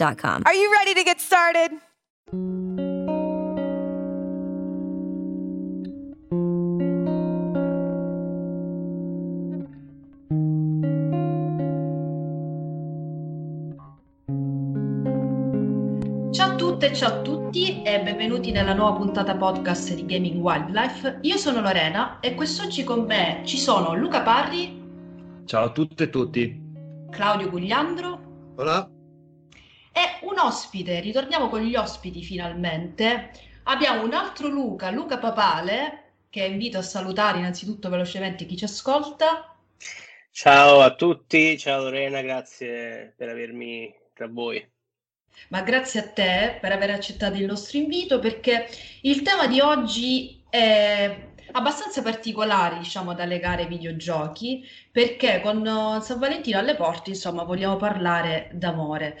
I.com. Are you ready to get started? Ciao a tutte e ciao a tutti e benvenuti nella nuova puntata podcast di Gaming Wildlife. Io sono Lorena e quest'oggi con me ci sono Luca Parri. Ciao a tutte e tutti. Claudio Gugliandro. Hola. E un ospite, ritorniamo con gli ospiti finalmente. Abbiamo un altro Luca, Luca Papale, che invito a salutare innanzitutto velocemente chi ci ascolta. Ciao a tutti, ciao Lorena, grazie per avermi tra voi. Ma grazie a te per aver accettato il nostro invito perché il tema di oggi è abbastanza particolare, diciamo, da legare ai videogiochi, perché con San Valentino alle porte, insomma, vogliamo parlare d'amore.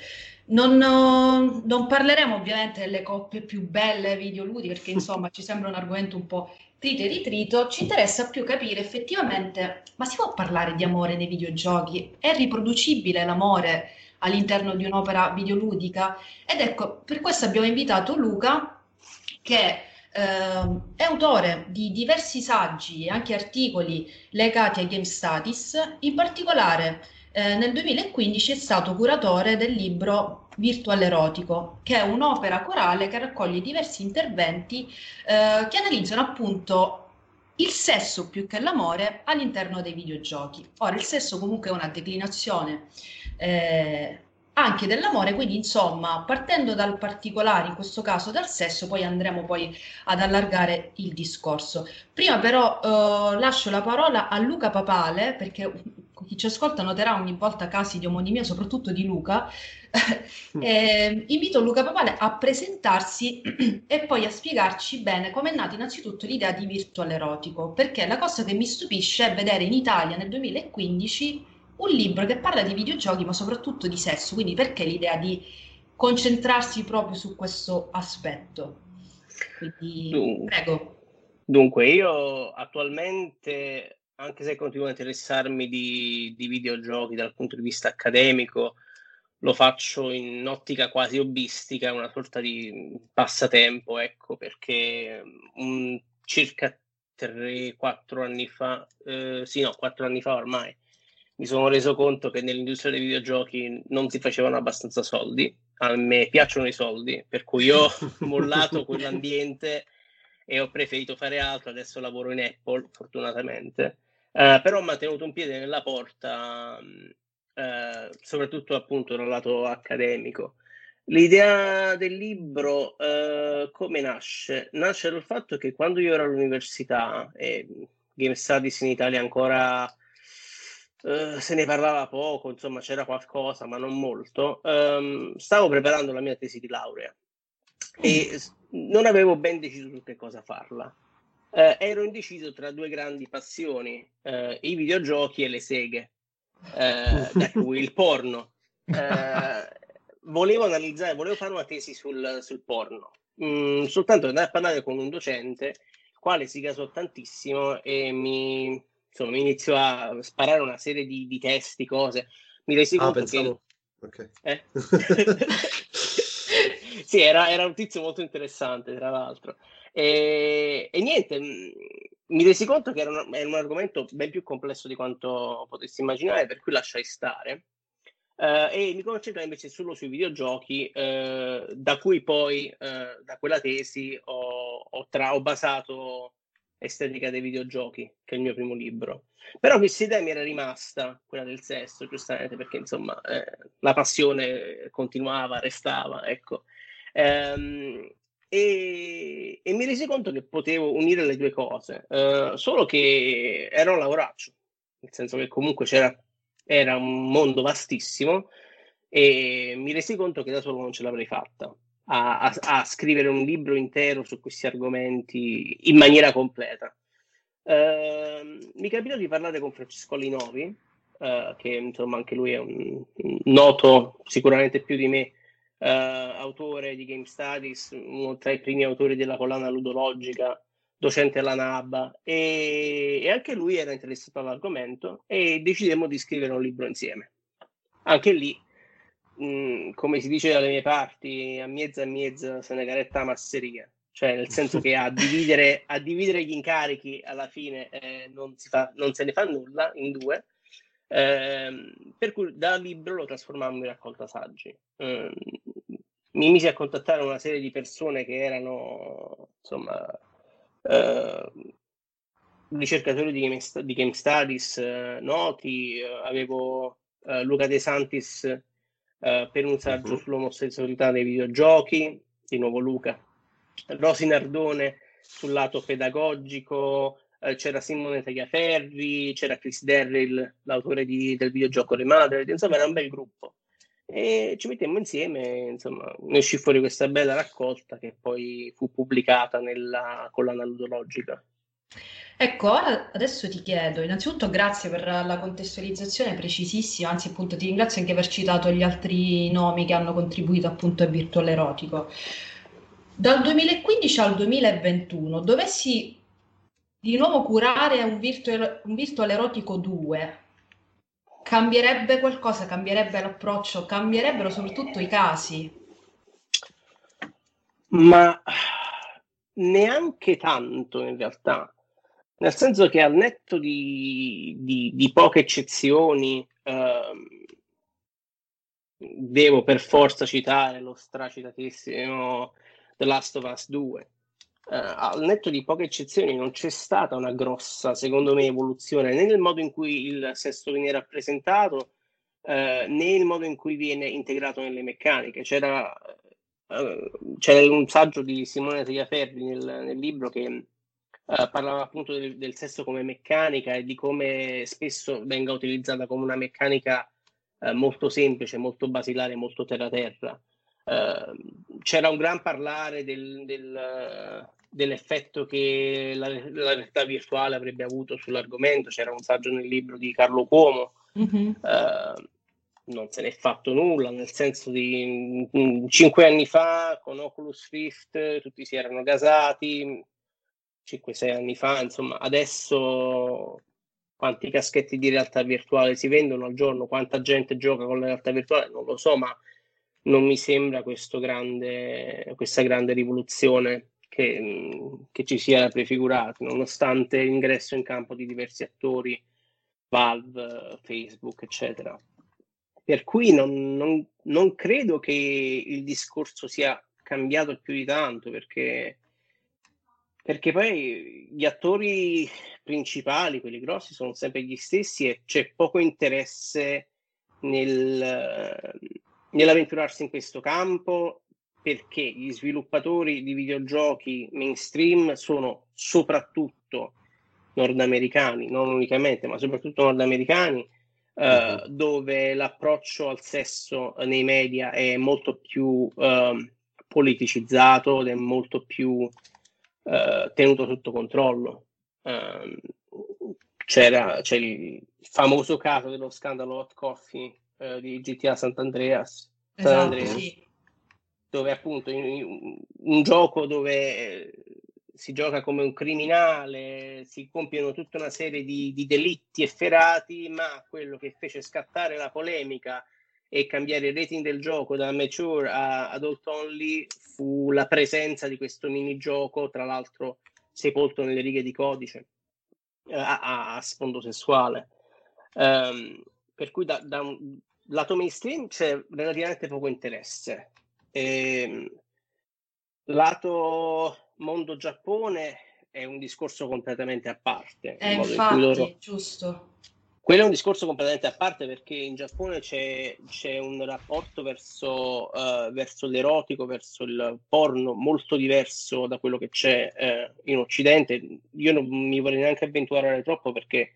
Non, non parleremo ovviamente delle coppie più belle videoludiche, perché insomma ci sembra un argomento un po' trito e ritrito, ci interessa più capire effettivamente, ma si può parlare di amore nei videogiochi? È riproducibile l'amore all'interno di un'opera videoludica? Ed ecco, per questo abbiamo invitato Luca, che Uh, è autore di diversi saggi e anche articoli legati ai game status, in particolare eh, nel 2015 è stato curatore del libro Virtual Erotico, che è un'opera corale che raccoglie diversi interventi eh, che analizzano appunto il sesso più che l'amore all'interno dei videogiochi. Ora, il sesso comunque è una declinazione eh, anche dell'amore, quindi insomma, partendo dal particolare, in questo caso dal sesso, poi andremo poi ad allargare il discorso. Prima però eh, lascio la parola a Luca Papale, perché chi ci ascolta noterà ogni volta casi di omonimia, soprattutto di Luca. eh, invito Luca Papale a presentarsi e poi a spiegarci bene come è nata innanzitutto l'idea di virtual erotico, perché la cosa che mi stupisce è vedere in Italia nel 2015 un libro che parla di videogiochi, ma soprattutto di sesso. Quindi perché l'idea di concentrarsi proprio su questo aspetto? Quindi, Dunque, prego. Dunque, io attualmente, anche se continuo a interessarmi di, di videogiochi dal punto di vista accademico, lo faccio in ottica quasi hobbistica, una sorta di passatempo, ecco, perché un, circa 3-4 anni fa, eh, sì no, 4 anni fa ormai, mi sono reso conto che nell'industria dei videogiochi non si facevano abbastanza soldi. A me piacciono i soldi, per cui ho mollato quell'ambiente e ho preferito fare altro. Adesso lavoro in Apple, fortunatamente. Uh, però ho mantenuto un piede nella porta, uh, soprattutto appunto dal lato accademico. L'idea del libro uh, come nasce? Nasce dal fatto che quando io ero all'università, e Game Studies in Italia ancora Uh, se ne parlava poco, insomma c'era qualcosa, ma non molto. Um, stavo preparando la mia tesi di laurea e non avevo ben deciso su che cosa farla. Uh, ero indeciso tra due grandi passioni, uh, i videogiochi e le seghe, da cui il porno. volevo analizzare, volevo fare una tesi sul, sul porno, mm, soltanto andare a parlare con un docente, quale si gasò tantissimo e mi insomma, mi iniziò a sparare una serie di, di testi, cose. Mi resi ah, conto pensavo... che... Okay. Eh? sì, era, era, un tizio molto interessante, tra l'altro. E, e niente, mi resi conto che era un, era un, argomento ben più complesso di quanto potessi immaginare, per cui lasciai stare. Uh, e mi concentro invece solo sui videogiochi, uh, da cui poi, uh, da quella tesi, ho, ho, tra- ho, basato Estetica dei videogiochi, che è il mio primo libro. Però questa idea mi era rimasta, quella del sesso, giustamente, perché insomma eh, la passione continuava, restava, ecco. Um, e, e, mi resi conto che potevo unire le due cose, solo che era un lavoraccio, nel senso che comunque c'era era un mondo vastissimo e mi resi conto che da solo non ce l'avrei fatta a, a, a scrivere un libro intero su questi argomenti in maniera completa. Uh, mi capitò di parlare con Francesco Linovi, uh, che insomma anche lui è un, un noto, sicuramente più di me, uh, autore di Game Studies, uno tra i primi autori della collana ludologica docente alla NAB e, e anche lui era interessato all'argomento e decidemmo di scrivere un libro insieme. Anche lì, mh, come si dice dalle mie parti, a mezza e mezza se ne caretta masseria, cioè nel senso che a dividere, a dividere gli incarichi alla fine eh, non, fa, non, se ne fa nulla in due. Eh, per cui da libro lo trasformammo in raccolta saggi. Eh, mi misi a contattare una serie di persone che erano insomma eh, ricercatori di game, di game studies eh, noti, eh, avevo eh, Luca De Santis eh, per un saggio uh-huh. sull'omosessualità nei videogiochi, di nuovo Luca, Rosi Nardone sul lato pedagogico, eh, c'era Simone Tagliaferri, c'era Chris Derrill, l'autore di, del videogioco Le Madre, insomma era un bel gruppo e ci mettemmo insieme, insomma, ne uscì fuori questa bella raccolta che poi fu pubblicata nella collana ludologica. Ecco, ora adesso ti chiedo, innanzitutto grazie per la contestualizzazione precisissima, anzi appunto ti ringrazio anche per citato gli altri nomi che hanno contribuito appunto al virtuale erotico. Dal 2015 al 2021 dovessi di nuovo curare un virtual, un virtual erotico 2, Cambierebbe qualcosa, cambierebbe l'approccio, cambierebbero soprattutto i casi. Ma neanche tanto in realtà, nel senso che al netto di, di, di poche eccezioni, ehm, devo per forza citare lo stracitatissimo The Last of Us 2, eh, al netto di poche eccezioni non c'è stata una grossa, secondo me, evoluzione né nel modo in cui il sesso viene rappresentato eh, né nel modo in cui viene integrato nelle meccaniche. C'era, eh, c'era un saggio di Simone Tagliaferri nel, nel libro che eh, parlava appunto del, del, sesso come meccanica e di come spesso venga utilizzata come una meccanica eh, molto semplice, molto basilare, molto terra-terra. Uh, c'era un gran parlare del, del, dell'effetto che la, la, realtà virtuale avrebbe avuto sull'argomento. C'era un saggio nel libro di Carlo Cuomo. Mm-hmm. Uh, non se n'è fatto nulla, nel senso di mh, cinque anni fa con Oculus Rift tutti si erano gasati, 5-6 anni fa, insomma, adesso quanti caschetti di realtà virtuale si vendono al giorno, quanta gente gioca con la realtà virtuale, non lo so, ma non mi sembra grande, questa grande rivoluzione che, che ci si era prefigurato, nonostante l'ingresso in campo di diversi attori, Valve, Facebook, eccetera. Per cui non, non, non credo che il discorso sia cambiato più di tanto, perché, perché poi gli attori principali, quelli grossi, sono sempre gli stessi e c'è poco interesse nel, nell'avventurarsi in questo campo perché gli sviluppatori di videogiochi mainstream sono soprattutto nordamericani, non unicamente, ma soprattutto nordamericani, eh, uh-huh. dove l'approccio al sesso nei media è molto più eh, politicizzato ed è molto più eh, tenuto sotto controllo. Ehm, c'era, c'è il famoso caso dello scandalo Hot Coffee eh, di GTA Sant'Andreas, esatto, San Andreas. Sì. Dove appunto in, un gioco dove si gioca come un criminale, si compiono tutta una serie di, di delitti efferati, ma quello che fece scattare la polemica e cambiare il rating del gioco da mature a adult only fu la presenza di questo minigioco, tra l'altro sepolto nelle righe di codice a, a, a sfondo sessuale. Um, per cui da, da, un, lato mainstream c'è relativamente poco interesse. E, ehm, lato mondo Giappone è un discorso completamente a parte. Eh, infatti, loro... giusto. Quello è un discorso completamente a parte perché in Giappone c'è, c'è un rapporto verso, uh, verso, l'erotico, verso il porno molto diverso da quello che c'è uh, in Occidente. Io non mi vorrei neanche avventurare troppo perché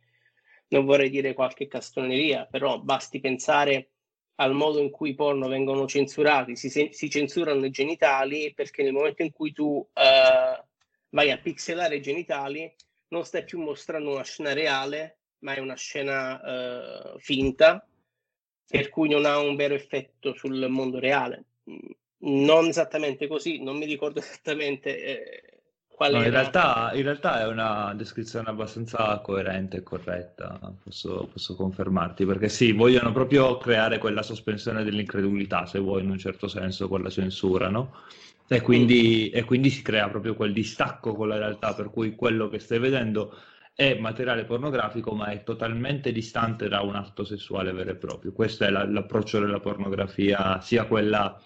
non vorrei dire qualche castoneria, però basti pensare al modo in cui i porno vengono censurati, si, si censurano i genitali perché nel momento in cui tu uh, vai a pixelare i genitali non stai più mostrando una scena reale ma è una scena uh, finta, per cui non ha un vero effetto sul mondo reale. Non esattamente così, non mi ricordo esattamente eh, no. In realtà, in realtà, è una descrizione abbastanza coerente e corretta, posso, posso, confermarti, perché sì, vogliono proprio creare quella sospensione dell'incredulità, se vuoi, in un certo senso, con la censura, no? E quindi, mm. e quindi si crea proprio quel distacco con la realtà, per cui quello che stai vedendo è materiale pornografico, ma è totalmente distante da un atto sessuale vero e proprio. Questo è la, l'approccio della pornografia, sia quella,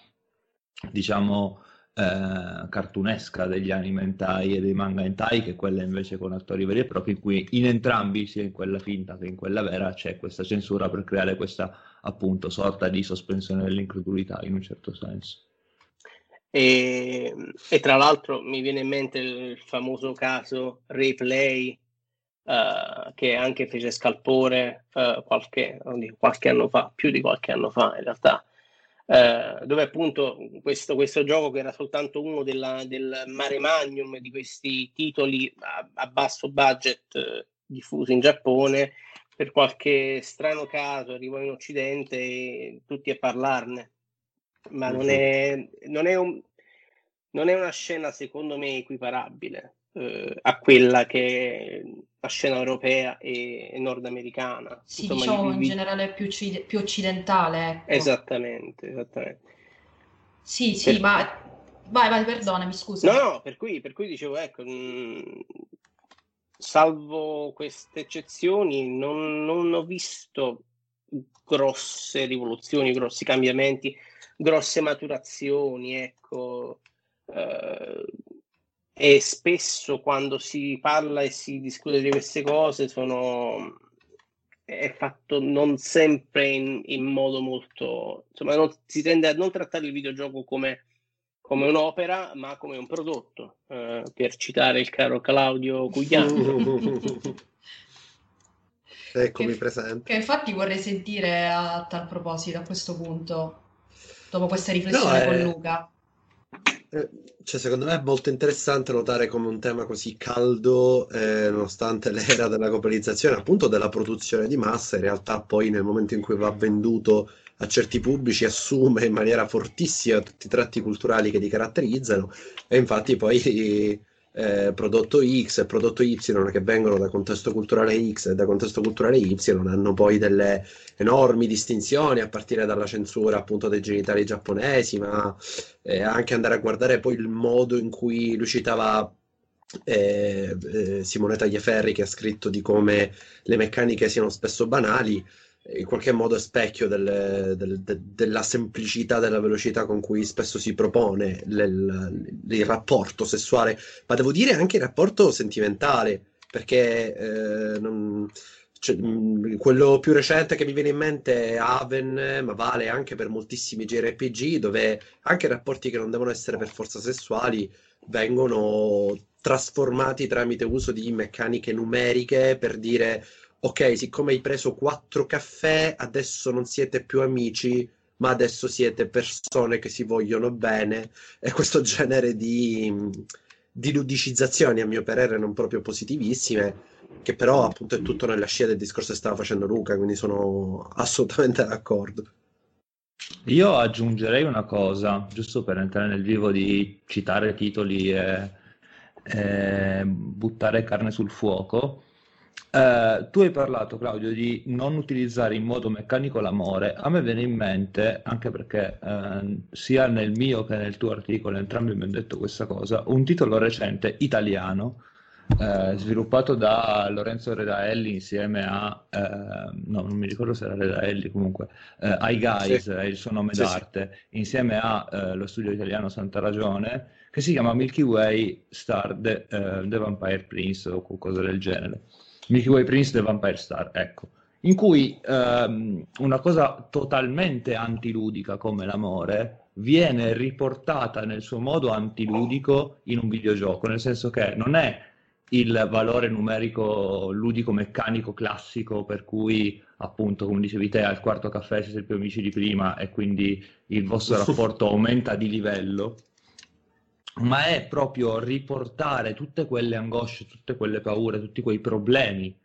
diciamo, eh, cartunesca degli anime hentai e dei manga hentai, che quella invece con attori veri e propri, in cui in entrambi, sia in quella finta che in quella vera, c'è questa censura per creare questa, appunto, sorta di sospensione dell'incredulità, in un certo senso. E, e, tra l'altro mi viene in mente il famoso caso Replay uh, che anche fece scalpore uh, qualche, qualche, anno fa, più di qualche anno fa in realtà, uh, dove appunto questo, questo, gioco che era soltanto uno della, del mare magnum di questi titoli a, a basso budget diffusi in Giappone, per qualche strano caso arrivò in Occidente e tutti a parlarne. Ma non è, non è, un, non è una scena secondo me equiparabile eh, a quella che è la scena europea e, e nordamericana. Sì, Insomma, diciamo in generale più, più occidentale. Ecco. Esattamente, esattamente. Sì, sì, per... ma... Vai, vai, perdonami, scusa. No, no, per cui, per cui dicevo, ecco, mh, mm, salvo queste eccezioni, non, non ho visto grosse rivoluzioni, grossi cambiamenti, grosse maturazioni, ecco. Uh, e spesso quando si parla e si discute di queste cose sono è fatto non sempre in, in modo molto insomma non, si tende a non trattare il videogioco come, come un'opera ma come un prodotto eh, per citare il caro Claudio Gugliani eccomi presente. che infatti vorrei sentire a tal proposito a questo punto dopo questa riflessione no, con Luca eh, cioè, secondo me è molto interessante notare come un tema così caldo, eh, nonostante l'era della globalizzazione, appunto della produzione di massa, in realtà poi nel momento in cui va venduto a certi pubblici assume in maniera fortissima tutti i tratti culturali che li caratterizzano e infatti poi eh, prodotto X e prodotto Y che vengono da contesto culturale X e da contesto culturale Y hanno poi delle enormi distinzioni a partire dalla censura appunto dei genitali giapponesi, ma eh, anche andare a guardare poi il modo in cui lui citava eh, eh Simone Tagliaferri che ha scritto di come le meccaniche siano spesso banali in qualche modo è specchio del, del, de, della semplicità, della velocità con cui spesso si propone il, il, rapporto sessuale, ma devo dire anche il rapporto sentimentale, perché eh, non, cioè, quello più recente che mi viene in mente è Haven, ma vale anche per moltissimi JRPG, dove anche rapporti che non devono essere per forza sessuali vengono trasformati tramite uso di meccaniche numeriche per dire ok, siccome hai preso quattro caffè, adesso non siete più amici, ma adesso siete persone che si vogliono bene e questo genere di, di ludicizzazioni, a mio parere, non proprio positivissime, che però appunto è tutto nella scia del discorso che stava facendo Luca, quindi sono assolutamente d'accordo. Io aggiungerei una cosa, giusto per entrare nel vivo di citare titoli e, e buttare carne sul fuoco. Eh, tu hai parlato, Claudio, di non utilizzare in modo meccanico l'amore. A me viene in mente, anche perché eh, sia nel mio che nel tuo articolo, entrambi mi hanno detto questa cosa, un titolo recente italiano eh, sviluppato da Lorenzo Redaelli insieme a, eh, no, non mi ricordo se era Redaelli comunque, eh, ai Guys, sì. è il suo nome sì, d'arte, sì. insieme allo eh, studio italiano Santa Ragione, che si chiama Milky Way Star The, uh, The Vampire Prince o qualcosa del genere. Milky Way Prince The Vampire Star, ecco. In cui um, una cosa totalmente antiludica come l'amore viene riportata nel suo modo antiludico in un videogioco, nel senso che non è il valore numerico ludico meccanico classico per cui appunto come dicevi te al quarto caffè siete più amici di prima e quindi il vostro rapporto aumenta di livello ma è proprio riportare tutte quelle angosce, tutte quelle paure, tutti quei problemi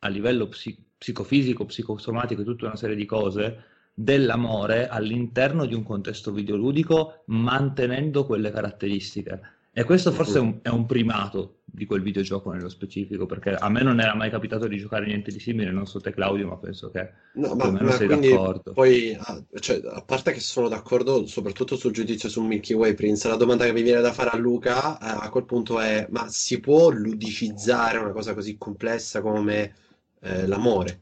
a livello psi- psicofisico, psicosomatico e tutta una serie di cose dell'amore all'interno di un contesto videoludico mantenendo quelle caratteristiche. E questo forse è un, è un, primato di quel videogioco nello specifico, perché a me non era mai capitato di giocare niente di simile, non so te Claudio, ma penso che no, ma, ma sei d'accordo. Poi, ah, cioè, a parte che sono d'accordo soprattutto sul giudizio su Milky Way Prince, la domanda che mi viene da fare a Luca eh, a quel punto è, ma si può ludicizzare una cosa così complessa come eh, l'amore?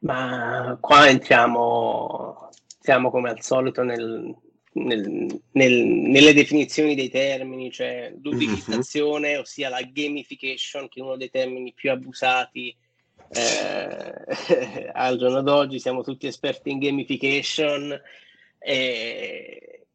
Ma qua entriamo, siamo come al solito nel, nel, nel, nelle definizioni dei termini, cioè ludificazione, mm-hmm. ossia la gamification, che è uno dei termini più abusati eh, al giorno d'oggi. Siamo tutti esperti in gamification. E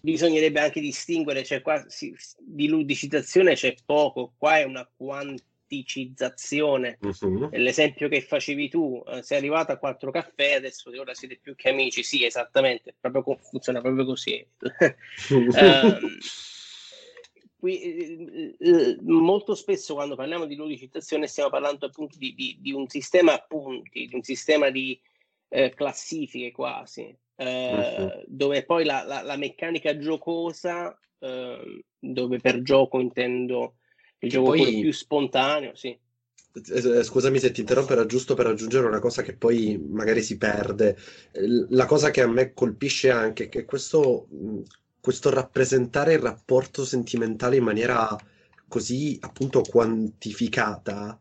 bisognerebbe anche distinguere, cioè qua si, di ludicizzazione c'è poco, qua è una quantità romanticizzazione. Uh-huh. L'esempio che facevi tu, eh, sei arrivato a quattro caffè, adesso ora siete più che amici. Sì, esattamente, proprio, funziona proprio così. um, qui, eh, eh, molto spesso quando parliamo di ludicizzazione stiamo parlando appunto di, di, di un sistema a punti, di un sistema di eh, classifiche quasi, eh, uh-huh. dove poi la, la, la meccanica giocosa, ehm, dove per gioco intendo il gioco poi... più spontaneo, sì. Eh, scusami se ti interrompo, era giusto per aggiungere una cosa che poi magari si perde. La cosa che a me colpisce anche è che questo, questo rappresentare il rapporto sentimentale in maniera così appunto quantificata,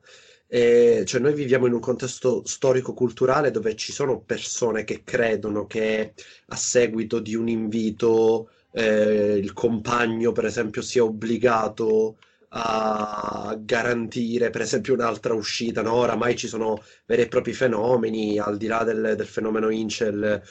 eh, cioè noi viviamo in un contesto storico-culturale dove ci sono persone che credono che a seguito di un invito eh, il compagno, per esempio, sia obbligato a garantire per esempio un'altra uscita, no? Oramai ci sono veri e propri fenomeni, al di là del, del fenomeno Incel,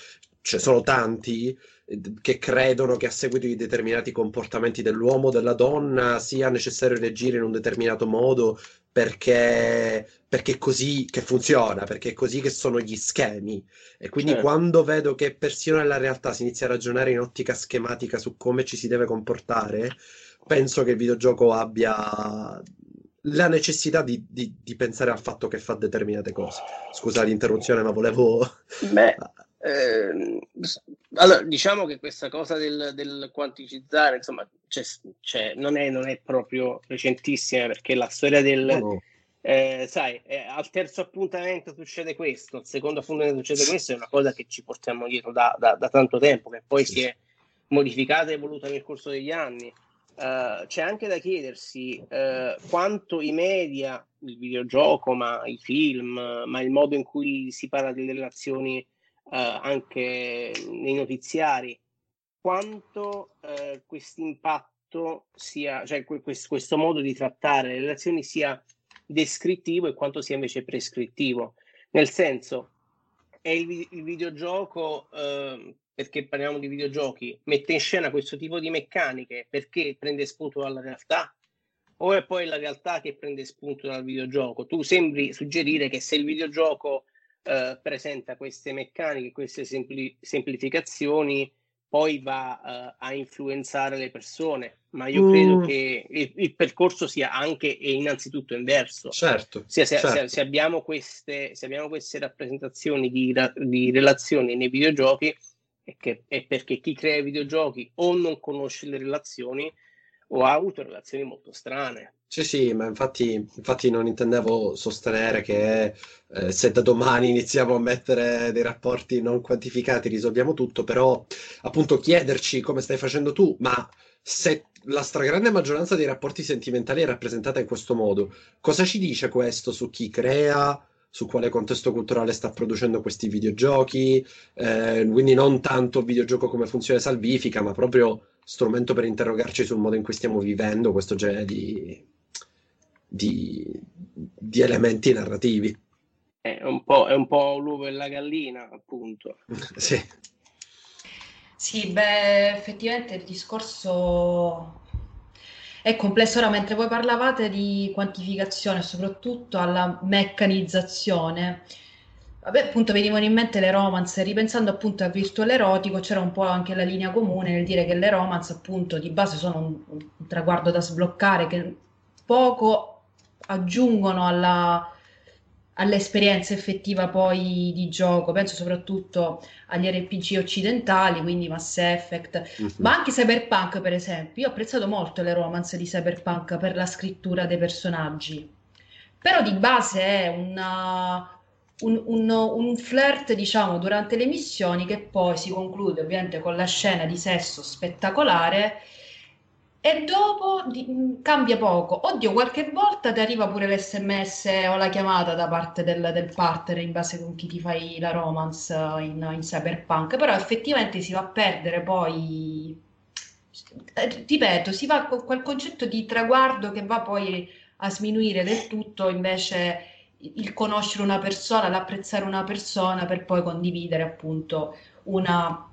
ce sono tanti eh, che credono che a seguito di determinati comportamenti dell'uomo o della donna sia necessario reagire in un determinato modo perché, perché è così che funziona, perché è così che sono gli schemi. E quindi certo. quando vedo che persino nella realtà si inizia a ragionare in ottica schematica su come ci si deve comportare, penso che il videogioco abbia la necessità di, di, di, pensare al fatto che fa determinate cose. Scusa l'interruzione, ma volevo. Beh, eh, allora, diciamo che questa cosa del, del quanticizzare, insomma, c'è, c'è, non, è, non, è, proprio recentissima perché la storia del. No. Eh, sai, eh, al terzo appuntamento succede questo, al secondo appuntamento succede questo, è una cosa che ci portiamo dietro da, da, da tanto tempo, che poi sì. si è modificata e evoluta nel corso degli anni. Uh, c'è anche da chiedersi uh, quanto i media, il videogioco, ma i film, ma il modo in cui si parla delle relazioni uh, anche nei notiziari, quanto questo impatto sia, cioè questo, questo modo di trattare le relazioni sia descrittivo e quanto sia invece prescrittivo. Nel senso, è il, il videogioco perché parliamo di videogiochi, mette in scena questo tipo di meccaniche perché prende spunto dalla realtà? O è poi la realtà che prende spunto dal videogioco? Tu sembri suggerire che se il videogioco eh, presenta queste meccaniche, queste sempli- semplificazioni, poi va uh, a influenzare le persone, ma io credo mm. che il, il, percorso sia anche e innanzitutto inverso. Certo, se, se, certo. Se, se, abbiamo queste, se abbiamo queste rappresentazioni di, di relazioni nei videogiochi, è, che, è perché chi crea videogiochi o non conosce le relazioni o ha avuto relazioni molto strane. Sì, sì, ma infatti, infatti non intendevo sostenere che eh, se da domani iniziamo a mettere dei rapporti non quantificati risolviamo tutto, però appunto chiederci come stai facendo tu, ma se la stragrande maggioranza dei rapporti sentimentali è rappresentata in questo modo. Cosa ci dice questo su chi crea, su quale contesto culturale sta producendo questi videogiochi? Eh, quindi non tanto videogioco come funzione salvifica, ma proprio strumento per interrogarci sul modo in cui stiamo vivendo questo genere di, di, di elementi narrativi. È un, po', è un po' l'uovo e la gallina, appunto. sì. Sì, beh, effettivamente il discorso è complesso. Ora, mentre voi parlavate di quantificazione, soprattutto alla meccanizzazione, vabbè, appunto venivano in mente le romance, ripensando appunto a virtual erotico, c'era un po' anche la linea comune nel dire che le romance appunto di base sono un, un traguardo da sbloccare, che poco aggiungono alla all'esperienza effettiva poi di gioco, penso soprattutto agli RPG occidentali, quindi Mass Effect, mm-hmm. ma anche Cyberpunk per esempio. Io ho apprezzato molto le romance di Cyberpunk per la scrittura dei personaggi, però di base è una, un, un, un, flirt, diciamo, durante le missioni che poi si conclude ovviamente con la scena di sesso spettacolare e dopo di, mm, cambia poco. Oddio, qualche volta ti arriva pure l'SMS o la chiamata da parte del, del partner in base con chi ti fai la romance in, in cyberpunk, però effettivamente si va a perdere poi, eh, ripeto, si va con quel concetto di traguardo che va poi a sminuire del tutto invece il conoscere una persona, l'apprezzare una persona per poi condividere appunto una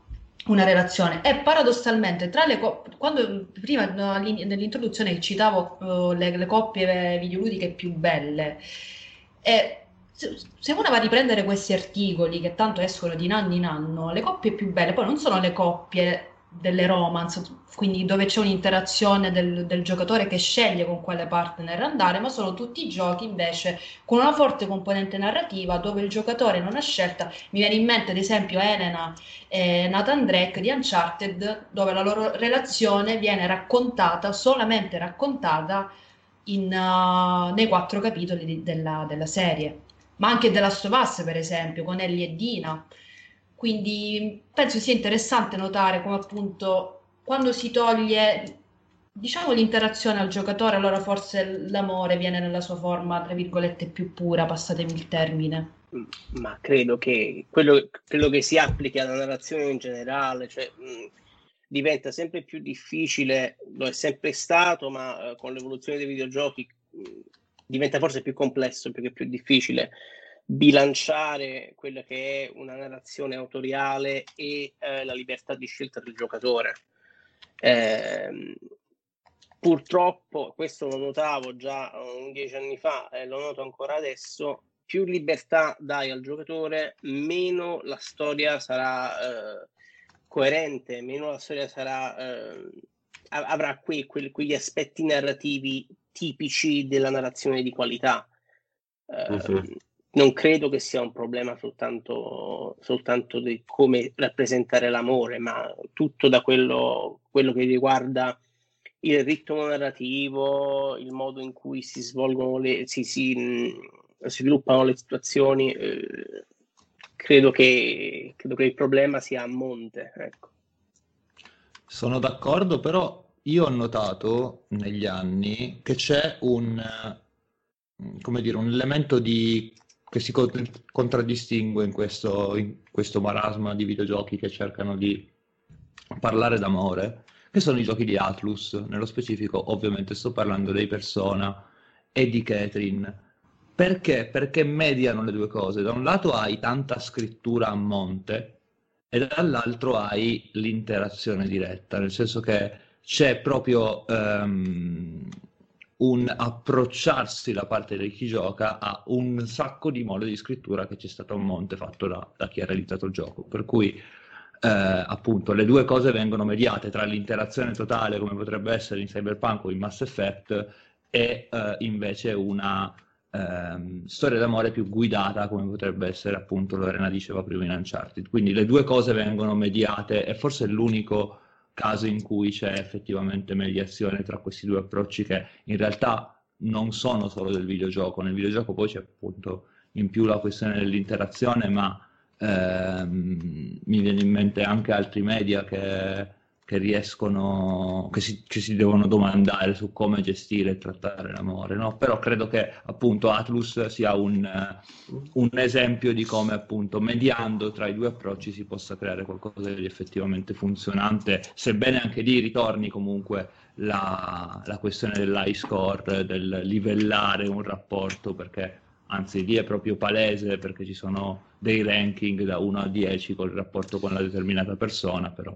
una relazione. E paradossalmente tra le coppie quando prima nell'introduzione citavo uh, le, le, coppie videoludiche più belle e se, uno va a riprendere questi articoli che tanto escono di anno in anno le coppie più belle poi non sono le coppie delle romance, quindi dove c'è un'interazione del, del, giocatore che sceglie con quale partner andare, ma sono tutti giochi invece con una forte componente narrativa dove il giocatore non ha scelta. Mi viene in mente ad esempio Elena e Nathan Drake di Uncharted, dove la loro relazione viene raccontata, solamente raccontata in, uh, nei quattro capitoli di, della, della serie. Ma anche della Last of Us, per esempio, con Ellie e Dina quindi penso sia interessante notare come appunto quando si toglie diciamo l'interazione al giocatore, allora forse l'amore viene nella sua forma, tra virgolette, più pura, passatemi il termine. Ma credo che quello, quello che si applichi alla narrazione in generale, cioè mh, diventa sempre più difficile, lo è sempre stato, ma uh, con l'evoluzione dei videogiochi mh, diventa forse più complesso perché è più difficile bilanciare quella che è una narrazione autoriale e eh, la libertà di scelta del giocatore. Eh, purtroppo, questo lo notavo già um, dieci anni fa e lo noto ancora adesso, più libertà dai al giocatore, meno la storia sarà eh, coerente, meno la storia sarà, eh, avrà que, que, quegli aspetti narrativi tipici della narrazione di qualità. Uh-huh non credo che sia un problema soltanto, soltanto di come rappresentare l'amore, ma tutto da quello, quello, che riguarda il ritmo narrativo, il modo in cui si svolgono le, si, si, sviluppano le situazioni. Eh, credo, che, credo, che, il problema sia a monte. Ecco. Sono d'accordo, però io ho notato negli anni che c'è un, come dire, un elemento di che si contraddistingue in questo, in questo marasma di videogiochi che cercano di parlare d'amore, che sono i giochi di Atlus, nello specifico ovviamente sto parlando dei Persona e di Catherine. Perché? Perché mediano le due cose. Da un lato hai tanta scrittura a monte e dall'altro hai l'interazione diretta, nel senso che c'è proprio um, un approcciarsi da parte di chi gioca a un sacco di mode di scrittura che c'è stato a monte fatto da, da chi ha realizzato il gioco. Per cui eh, appunto le due cose vengono mediate tra l'interazione totale come potrebbe essere in Cyberpunk o in Mass Effect e eh, invece una ehm, storia d'amore più guidata come potrebbe essere appunto Lorena diceva prima in Uncharted. Quindi le due cose vengono mediate e forse è l'unico caso in cui c'è effettivamente mediazione tra questi due approcci che in realtà non sono solo del videogioco, nel videogioco poi c'è appunto in più la questione dell'interazione, ma ehm, mi viene in mente anche altri media che che riescono, che si, ci si devono domandare su come gestire e trattare l'amore, no? Però credo che appunto Atlus sia un, un, esempio di come appunto mediando tra i due approcci si possa creare qualcosa di effettivamente funzionante, sebbene anche lì ritorni comunque la, la questione dell'high score, del livellare un rapporto, perché anzi lì è proprio palese perché ci sono dei ranking da 1 a 10 col rapporto con la determinata persona, però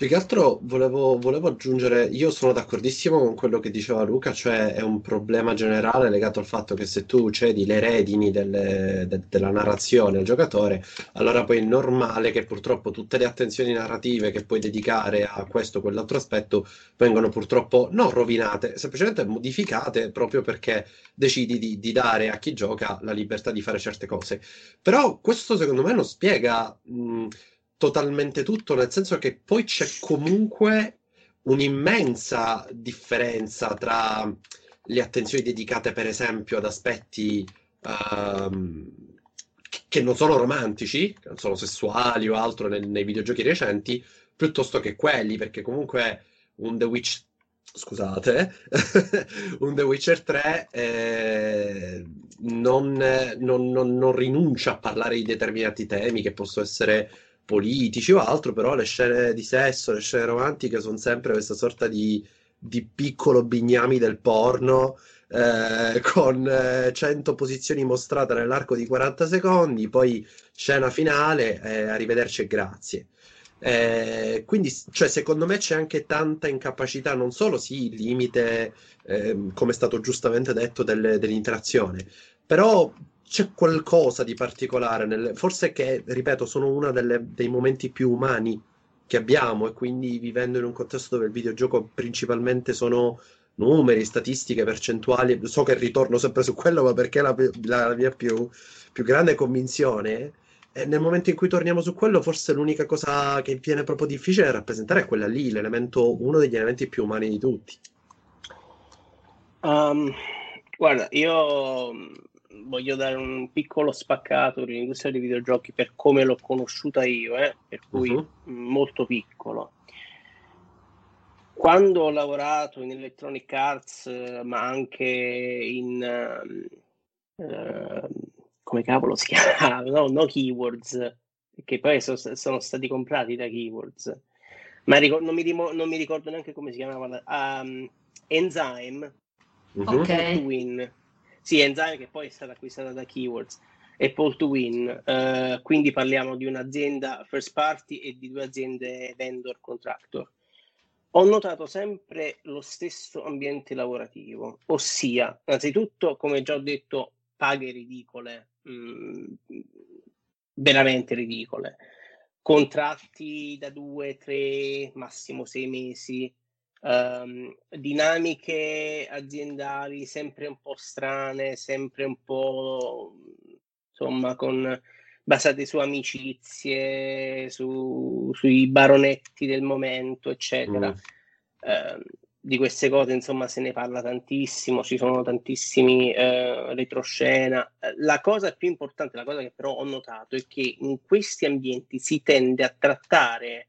più che altro volevo, volevo aggiungere, io sono d'accordissimo con quello che diceva Luca, cioè è un problema generale legato al fatto che se tu cedi le redini delle, de, della narrazione al giocatore, allora poi è normale che purtroppo tutte le attenzioni narrative che puoi dedicare a questo o quell'altro aspetto vengono purtroppo non rovinate, semplicemente modificate proprio perché decidi di, di dare a chi gioca la libertà di fare certe cose. Però questo secondo me non spiega... Mh, totalmente tutto, nel senso che poi c'è comunque un'immensa differenza tra le attenzioni dedicate, per esempio, ad aspetti um, che non sono romantici, che non sono sessuali o altro nei, nei videogiochi recenti, piuttosto che quelli, perché comunque un The Witch scusate, un The Witcher 3 eh, non, non, non, non, rinuncia a parlare di determinati temi che possono essere politici o altro, però le scene di sesso, le scene romantiche sono sempre questa sorta di, di piccolo bignami del porno. Eh, con eh, 100 posizioni mostrate nell'arco di 40 secondi, poi scena finale, eh, arrivederci e grazie. Eh, quindi, cioè, secondo me c'è anche tanta incapacità, non solo sì, il limite, ehm, come è stato giustamente detto, del, dell'interazione, però c'è qualcosa di particolare, nel... forse che, ripeto, sono uno dei momenti più umani che abbiamo e quindi vivendo in un contesto dove il videogioco principalmente sono numeri, statistiche, percentuali, so che ritorno sempre su quello, ma perché la, la, la mia più, più, grande convinzione è nel momento in cui torniamo su quello, forse l'unica cosa che viene proprio difficile da rappresentare è quella lì, l'elemento, uno degli elementi più umani di tutti. Um, guarda, io voglio dare un piccolo spaccato dell'industria dei videogiochi per come l'ho conosciuta io, eh, per cui uh-huh. molto piccolo. Quando ho lavorato in Electronic Arts, ma anche in... Uh, come cavolo si chiama? No, no Keywords, che poi so, sono stati comprati da Keywords. Ma ricor- non, mi rimo- non, mi ricordo neanche come si chiamava. Um, Enzyme. Uh-huh. Ok. Win sì, Enzyme che poi è stata acquistata da Keywords e Paul to Win, uh, quindi parliamo di un'azienda first party e di due aziende vendor contractor. Ho notato sempre lo stesso ambiente lavorativo, ossia, innanzitutto, come già ho detto, paghe ridicole, mh, mm, veramente ridicole, contratti da due, tre, massimo sei mesi, um, dinamiche aziendali sempre un po' strane, sempre un po' insomma con, basate su amicizie, su, sui baronetti del momento, eccetera. Mm. Uh, di queste cose insomma se ne parla tantissimo, ci sono tantissimi uh, retroscena. La cosa più importante, la cosa che però ho notato è che in questi ambienti si tende a trattare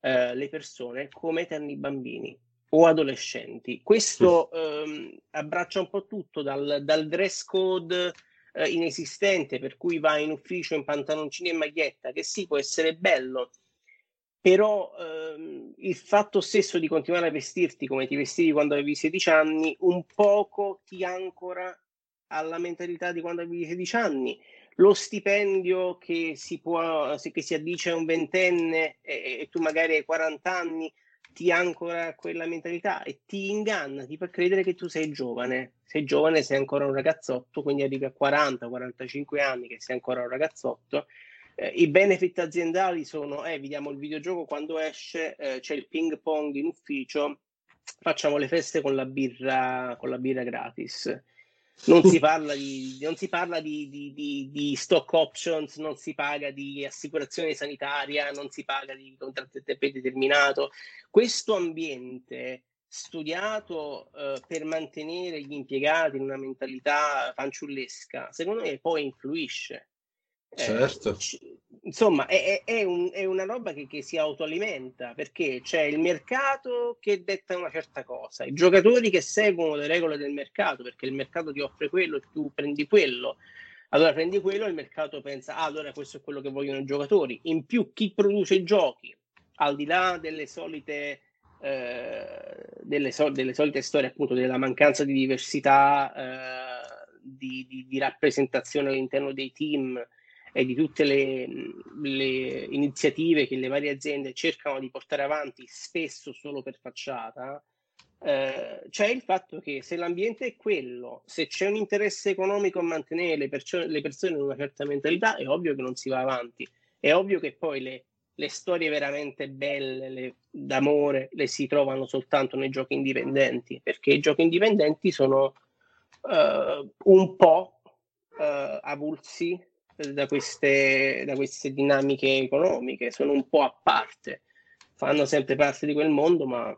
eh, le persone come eterni bambini o adolescenti. Questo ehm, abbraccia un po' tutto dal, dal dress code eh, inesistente, per cui vai in ufficio in pantaloncini e maglietta, che sì, può essere bello, però ehm, il fatto stesso di continuare a vestirti come ti vestivi quando avevi 16 anni, un poco ti ancora alla mentalità di quando avevi 16 anni lo stipendio che si, può, che si addice a un ventenne e, e, tu magari hai 40 anni ti ancora quella mentalità e ti inganna, ti fa credere che tu sei giovane. Sei giovane, sei ancora un ragazzotto, quindi arrivi a 40-45 anni che sei ancora un ragazzotto. Eh, I benefit aziendali sono, eh, vediamo il videogioco quando esce, eh, c'è il ping pong in ufficio, facciamo le feste con la birra, con la birra gratis non si parla, di, non si parla di, di, di, stock options, non si paga di assicurazione sanitaria, non si paga di contratto a tempo determinato. Questo ambiente studiato eh, per mantenere gli impiegati in una mentalità fanciullesca, secondo me poi influisce. Certo. Eh, insomma, è, è, un, è, una roba che, che, si autoalimenta perché c'è il mercato che detta una certa cosa, i giocatori che seguono le regole del mercato perché il mercato ti offre quello tu prendi quello. Allora prendi quello e il mercato pensa, ah, allora questo è quello che vogliono i giocatori. In più, chi produce i giochi, al di là delle solite, eh, delle, so- delle solite storie, appunto, della mancanza di diversità, eh, di, di, di rappresentazione all'interno dei team, e di tutte le, le, iniziative che le varie aziende cercano di portare avanti, spesso solo per facciata, eh, c'è il fatto che se l'ambiente è quello, se c'è un interesse economico a mantenere le, perso- le persone in una certa mentalità, è ovvio che non si va avanti. È ovvio che poi le, le storie veramente belle le, d'amore le si trovano soltanto nei giochi indipendenti, perché i giochi indipendenti sono uh, un po' uh, avulsi da queste, da queste dinamiche economiche, sono un po' a parte, fanno sempre parte di quel mondo, ma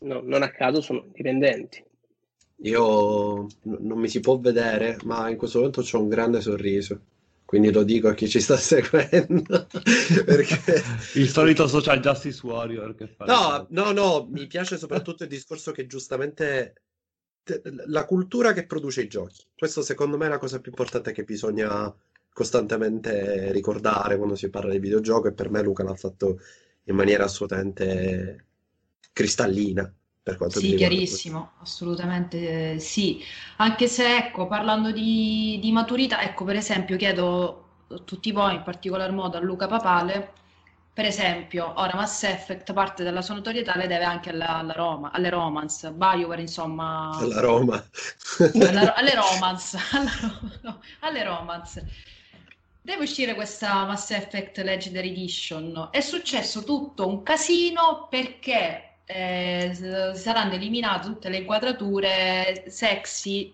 no, non a caso sono indipendenti. Io non mi si può vedere, ma in questo momento ho un grande sorriso. Quindi lo dico a chi ci sta seguendo. perché... Il solito social justice warrior che fa. No, no, no, mi piace soprattutto il discorso che giustamente la cultura che produce i giochi. Questo secondo me è la cosa più importante che bisogna costantemente ricordare quando si parla di videogioco e per me Luca l'ha fatto in maniera assolutamente cristallina. Per quanto sì, chiarissimo, assolutamente eh, sì. Anche se, ecco, parlando di, di maturità, ecco, per esempio, chiedo a tutti voi, in particolar modo a Luca Papale, per esempio, ora Mass Effect parte della sua notorietà le deve anche alla, alla Roma, alle Romance, BioWare insomma... Alla Roma. Alla, alle Romance, alla, no, alle Romance deve uscire questa Mass Effect Legendary Edition. È successo tutto un casino perché eh, saranno eliminate tutte le inquadrature sexy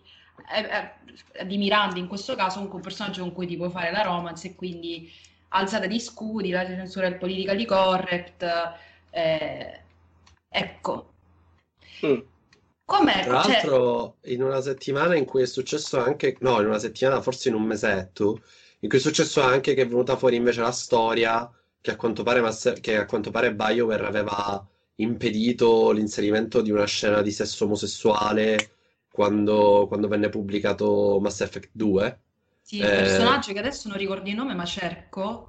eh, eh, di Miranda in questo caso, un personaggio con cui ti puoi fare la romance e quindi alzata di scudi, la censura del politically correct. Eh, ecco. Mm. Com'è? Tra cioè... l'altro, in una settimana in cui è successo anche, no, in una settimana, forse in un mesetto, in cui è successo anche che è venuta fuori invece la storia che a quanto pare, Mass- che a quanto pare BioWare aveva impedito l'inserimento di una scena di sesso omosessuale quando, quando venne pubblicato Mass Effect 2. Sì, il eh, personaggio che adesso non ricordo il nome, ma cerco.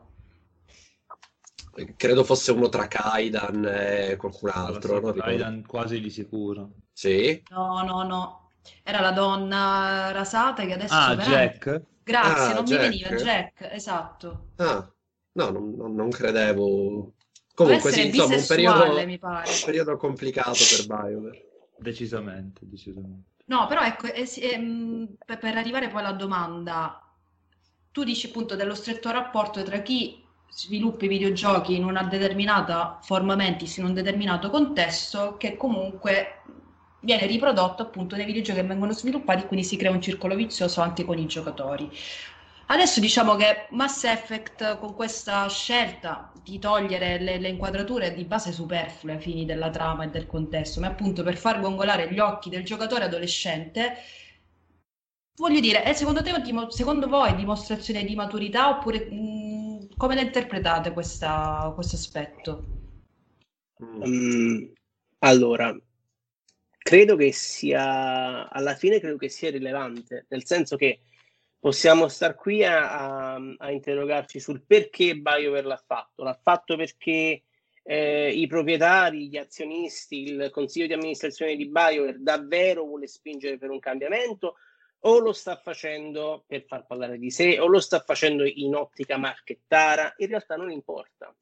Credo fosse uno tra Kaidan e qualcun altro. No? Kaidan quasi di sicuro. Sì? No, no, no. Era la donna rasata che adesso... Ah, veramente... Jack? Grazie, ah, non Jack. mi veniva Jack, esatto. Ah, no, non, non credevo. Comunque sì, insomma, un periodo, mi pare. un periodo complicato per BioWare. Decisamente, decisamente. No, però ecco, è, è, mm, per, per arrivare poi alla domanda, tu dici appunto dello stretto rapporto tra chi sviluppa i videogiochi in una determinata forma mentis, in un determinato contesto, che comunque viene riprodotto appunto nei videogiochi che vengono sviluppati, quindi si crea un circolo vizioso anche con i giocatori. Adesso diciamo che Mass Effect con questa scelta di togliere le, le, inquadrature di base superflue ai fini della trama e del contesto, ma appunto per far gongolare gli occhi del giocatore adolescente, voglio dire, è secondo te, secondo voi dimostrazione di maturità oppure mh, come la interpretate questo aspetto? Um, allora, credo che sia, alla fine credo che sia rilevante, nel senso che possiamo star qui a, a, a interrogarci sul perché BioWare l'ha fatto. L'ha fatto perché eh, i proprietari, gli azionisti, il consiglio di amministrazione di BioWare davvero vuole spingere per un cambiamento o lo sta facendo per far parlare di sé o lo sta facendo in ottica marchettara. In realtà non importa,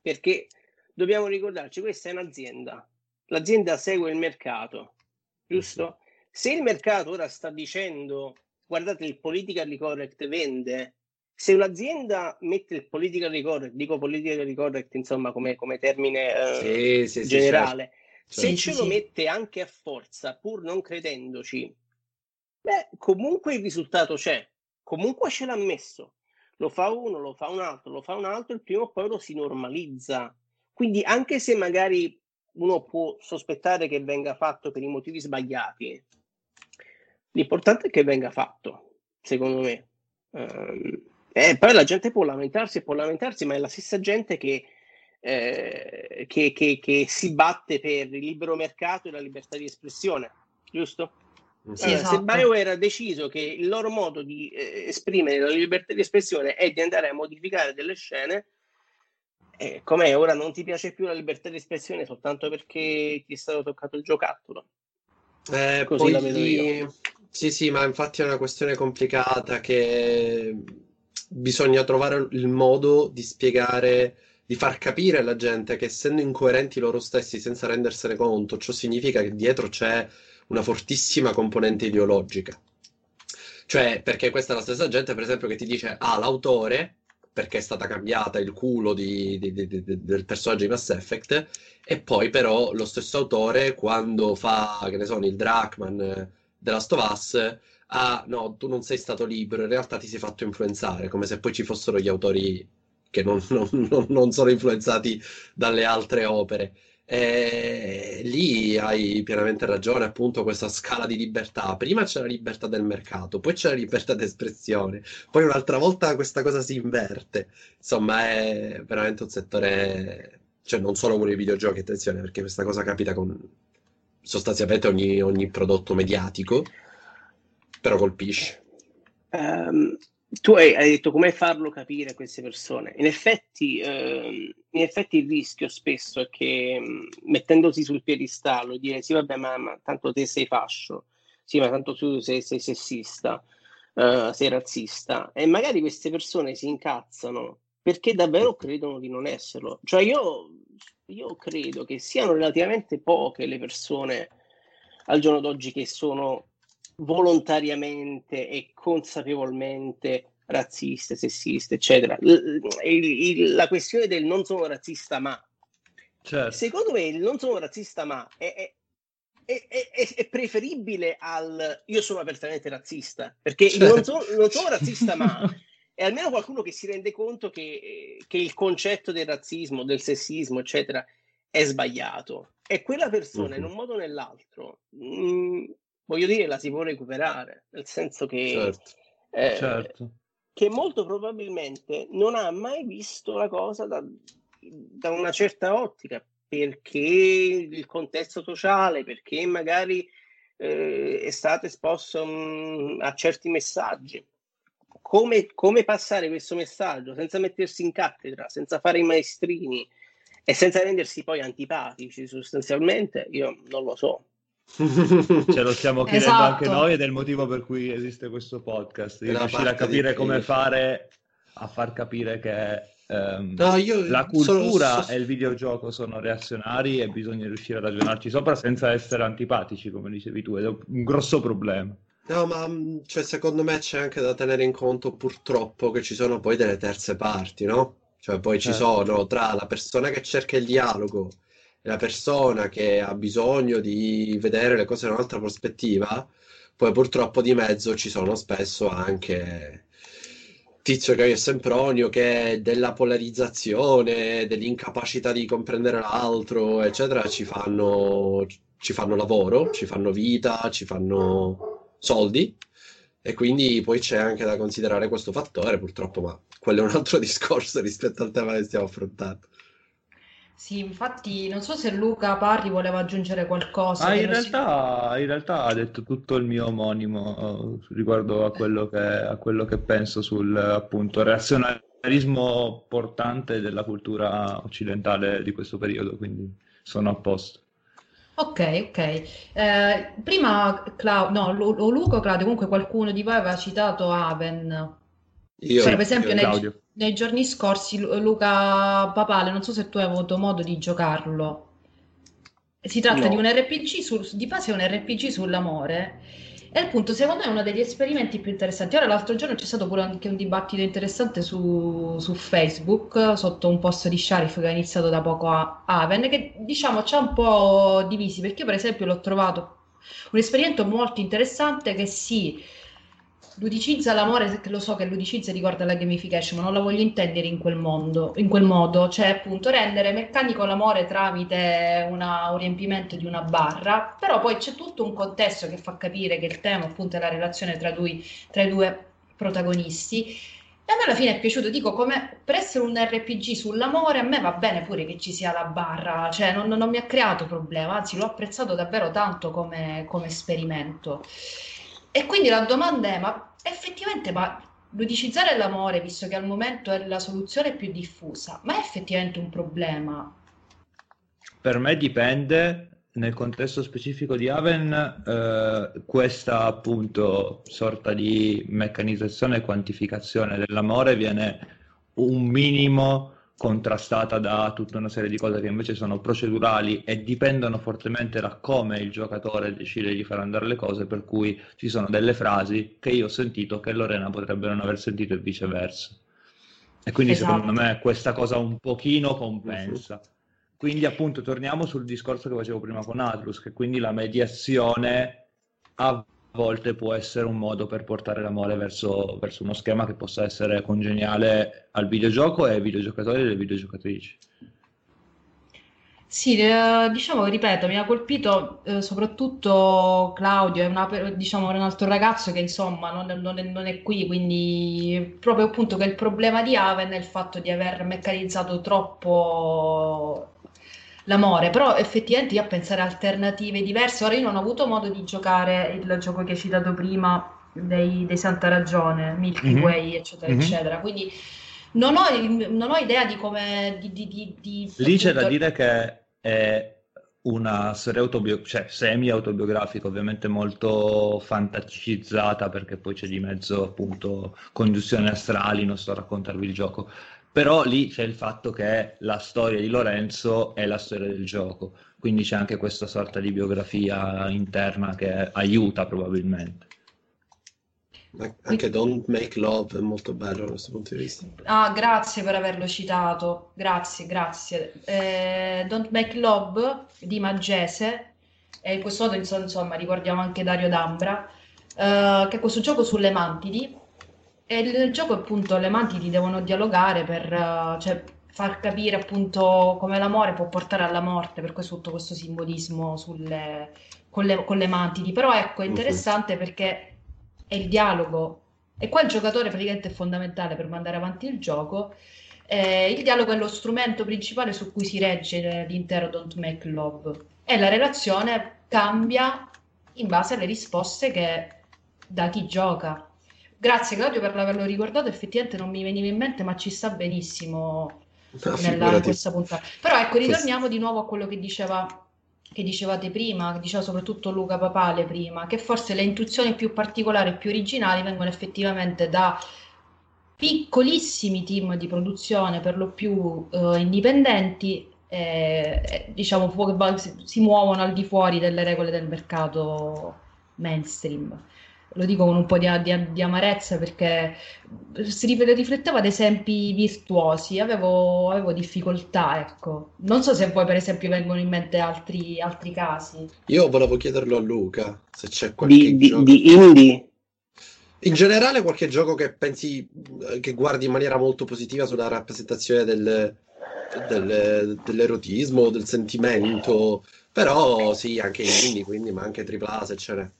perché dobbiamo ricordarci, questa è un'azienda l'azienda segue il mercato, giusto? Se il mercato ora sta dicendo guardate il politically correct vende, se un'azienda mette il politically correct, dico politically correct insomma come, come termine eh, sì, sì, generale, sì, certo. se ce lo mette anche a forza pur non credendoci, beh comunque il risultato c'è, comunque ce l'ha messo, lo fa uno, lo fa un altro, lo fa un altro, il primo o poi lo si normalizza. Quindi anche se magari uno può sospettare che venga fatto per i motivi sbagliati. L'importante è che venga fatto, secondo me. È, Eh, poi la gente può lamentarsi e può lamentarsi, ma è la stessa gente che, eh, che, che, che, si batte per il libero mercato e la libertà di espressione, giusto? Sì, allora, esatto. Se BioWare ha deciso che il loro modo di eh, esprimere la libertà di espressione è di andare a modificare delle scene, eh, com'è ora non ti piace più la libertà di espressione soltanto perché ti è stato toccato il giocattolo? Eh, Così poi- la vedo io. Sì, sì, ma infatti è una questione complicata che bisogna trovare il modo di spiegare, di far capire alla gente che essendo incoerenti loro stessi senza rendersene conto, ciò significa che dietro c'è una fortissima componente ideologica. Cioè, perché questa è la stessa gente, per esempio, che ti dice, ah, l'autore, perché è stata cambiata il culo di- di- di- del personaggio di Mass Effect, e poi però lo stesso autore, quando fa, che ne so, il Drachman eh, Last of Us, ah, no, tu non sei stato libero, in realtà ti sei fatto influenzare, come se poi ci fossero gli autori che non- non- non sono influenzati dalle altre opere. E lì hai pienamente ragione, appunto, questa scala di libertà. Prima c'è la libertà del mercato, poi c'è la libertà d'espressione, poi un'altra volta questa cosa si inverte. Insomma, è veramente un settore, cioè non solo con i videogiochi, attenzione, perché questa cosa capita con sostanzialmente ogni, ogni prodotto mediatico, però colpisce. Ehm, tu hai, hai detto come farlo capire a queste persone. In effetti, ehm, in effetti il rischio spesso è che mh, mettendosi sul piedistallo dire sì, vabbè, ma, tanto te sei fascio, sì, ma tanto tu sei, sei sessista, eh, sei razzista, e magari queste persone si incazzano perché davvero credono di non esserlo. Cioè io, io credo che siano relativamente poche le persone al giorno d'oggi che sono volontariamente e consapevolmente razziste, sessiste, eccetera. Il- il- la questione del non sono razzista, ma Certo. secondo me il non sono razzista, ma è, è- è- è- è- preferibile al io sono apertamente razzista, perché il non sono, non sono razzista, ma è almeno qualcuno che si rende conto che, che il concetto del razzismo, del sessismo, eccetera, è sbagliato. E quella persona, in un modo o nell'altro, mh, voglio dire, la si può recuperare, nel senso che, Certo. eh, Certo. che molto probabilmente non ha mai visto la cosa da, da una certa ottica, perché il contesto sociale, perché magari eh, è stato esposto mh, a certi messaggi. Come, come passare questo messaggio senza mettersi in cattedra, senza fare i maestrini e senza rendersi poi antipatici sostanzialmente, io non lo so. Ce lo stiamo chiedendo Esatto. anche noi ed è il motivo per cui esiste questo podcast, di riuscire a capire come fare a far capire che ehm, No, io la sono- cultura so- e il videogioco sono reazionari e bisogna riuscire a ragionarci sopra senza essere antipatici, come dicevi tu, ed è un grosso problema. No, ma mh, cioè, secondo me c'è anche da tenere in conto purtroppo che ci sono poi delle terze parti, no? Cioè poi ci Certo. sono tra la persona che cerca il dialogo la persona che ha bisogno di vedere le cose da un'altra prospettiva, poi purtroppo di mezzo ci sono spesso anche Tizio Caio e Sempronio che della polarizzazione, dell'incapacità di comprendere l'altro, eccetera, ci fanno, ci fanno lavoro, ci fanno vita, ci fanno soldi e quindi poi c'è anche da considerare questo fattore, purtroppo, ma quello è un altro discorso rispetto al tema che stiamo affrontando. Sì, infatti non so se Luca Parri voleva aggiungere qualcosa. Ah, in realtà, in realtà ha detto tutto il mio omonimo eh, riguardo a quello che, a quello che penso sul appunto razionalismo portante della cultura occidentale di questo periodo, quindi sono a posto. Ok, ok. Eh, prima Clau- no, Lu- o Luca o Claudio, comunque qualcuno di voi aveva citato Aven. Io, Cioè, per esempio, io- nei, nei giorni scorsi, Lu- Luca Papale, non so se tu hai avuto modo di giocarlo. Si tratta No. di un RPG, sul- di base è un RPG sull'amore. E appunto, secondo me è uno degli esperimenti più interessanti. Ora, l'altro giorno c'è stato pure anche un dibattito interessante su, su Facebook, sotto un post di Sharif che ha iniziato da poco a Aven, che diciamo ci ha un po' divisi, perché io per esempio l'ho trovato un esperimento molto interessante che si ludicizza l'amore, lo so che ludicizza riguarda la gamification, ma non la voglio intendere in quel mondo, in quel modo, cioè appunto rendere meccanico l'amore tramite una- un riempimento di una barra, però poi c'è tutto un contesto che fa capire che il tema appunto è la relazione tra, due- tra i due protagonisti. E a me alla fine è piaciuto, dico, come per essere un RPG sull'amore, a me va bene pure che ci sia la barra, cioè non, non mi ha creato problema, anzi l'ho apprezzato davvero tanto come, come esperimento. E quindi la domanda è, ma effettivamente, ma ludicizzare l'amore, visto che al momento è la soluzione più diffusa, ma è effettivamente un problema? Per me dipende, nel contesto specifico di Aven, eh, questa appunto sorta di meccanizzazione e quantificazione dell'amore viene un minimo contrastata da tutta una serie di cose che invece sono procedurali e dipendono fortemente da come il giocatore decide di far andare le cose, per cui ci sono delle frasi che io ho sentito che Lorena potrebbe non aver sentito e viceversa. E quindi esatto. secondo me questa cosa un pochino compensa. Quindi appunto torniamo sul discorso che facevo prima con Atlus, che quindi la mediazione ha volte può essere un modo per portare l'amore verso, verso uno schema che possa essere congeniale al videogioco e ai videogiocatori e alle videogiocatrici. Sì, eh, diciamo ripeto, mi ha colpito eh, soprattutto Claudio, è una, diciamo, un altro ragazzo che insomma non, non, è, non, è, qui, quindi proprio appunto che il problema di Aven è il fatto di aver meccanizzato troppo l'amore, però effettivamente io a pensare a alternative diverse, ora io non ho avuto modo di giocare il gioco che hai citato prima dei, dei Santa Ragione, Milky mm-hmm. Way, eccetera, mm-hmm. eccetera, quindi non ho, non ho, idea di come... Di, di, di, Lì c'è da dire che è una storia autobio- cioè, semi-autobiografica, ovviamente molto fantasizzata perché poi c'è di mezzo appunto congiunzioni astrali, non sto a raccontarvi il gioco, però lì c'è il fatto che la storia di Lorenzo è la storia del gioco, quindi c'è anche questa sorta di biografia interna che aiuta probabilmente. Anche Don't Make Love è molto bello da questo punto di vista. Ah, grazie per averlo citato, grazie, grazie. Eh, Don't Make Love di Maggese, e in questo modo insomma ricordiamo anche Dario D'Ambra, eh, che è questo gioco sulle mantidi, e nel gioco appunto le mantidi devono dialogare per uh, cioè, far capire appunto come l'amore può portare alla morte, per questo tutto questo simbolismo sulle, con, le, con le mantidi. Però ecco, è interessante uh-huh. perché è il dialogo e qua il giocatore praticamente è fondamentale per mandare avanti il gioco. Eh, il dialogo è lo strumento principale su cui si regge l'intero Don't Make Love e la relazione cambia in base alle risposte che da chi gioca. Grazie Claudio per averlo ricordato, effettivamente non mi veniva in mente, ma ci sta benissimo no, nella, questa puntata. Però ecco, ritorniamo di nuovo a quello che diceva che dicevate prima, che diceva soprattutto Luca Papale prima, che forse le intuizioni più particolari e più originali vengono effettivamente da piccolissimi team di produzione, per lo più eh, indipendenti, eh, diciamo si muovono al di fuori delle regole del mercato mainstream lo dico con un po' di, di, di amarezza perché si rifletteva ad esempi virtuosi, avevo, avevo, difficoltà, ecco. Non so se poi per esempio vengono in mente altri, altri casi. Io volevo chiederlo a Luca, se c'è qualche di, gioco... di indie? In generale qualche gioco che pensi, che guardi in maniera molto positiva sulla rappresentazione del, del, dell'erotismo, del sentimento, però sì, anche indie, quindi, ma anche AAA se ce n'è.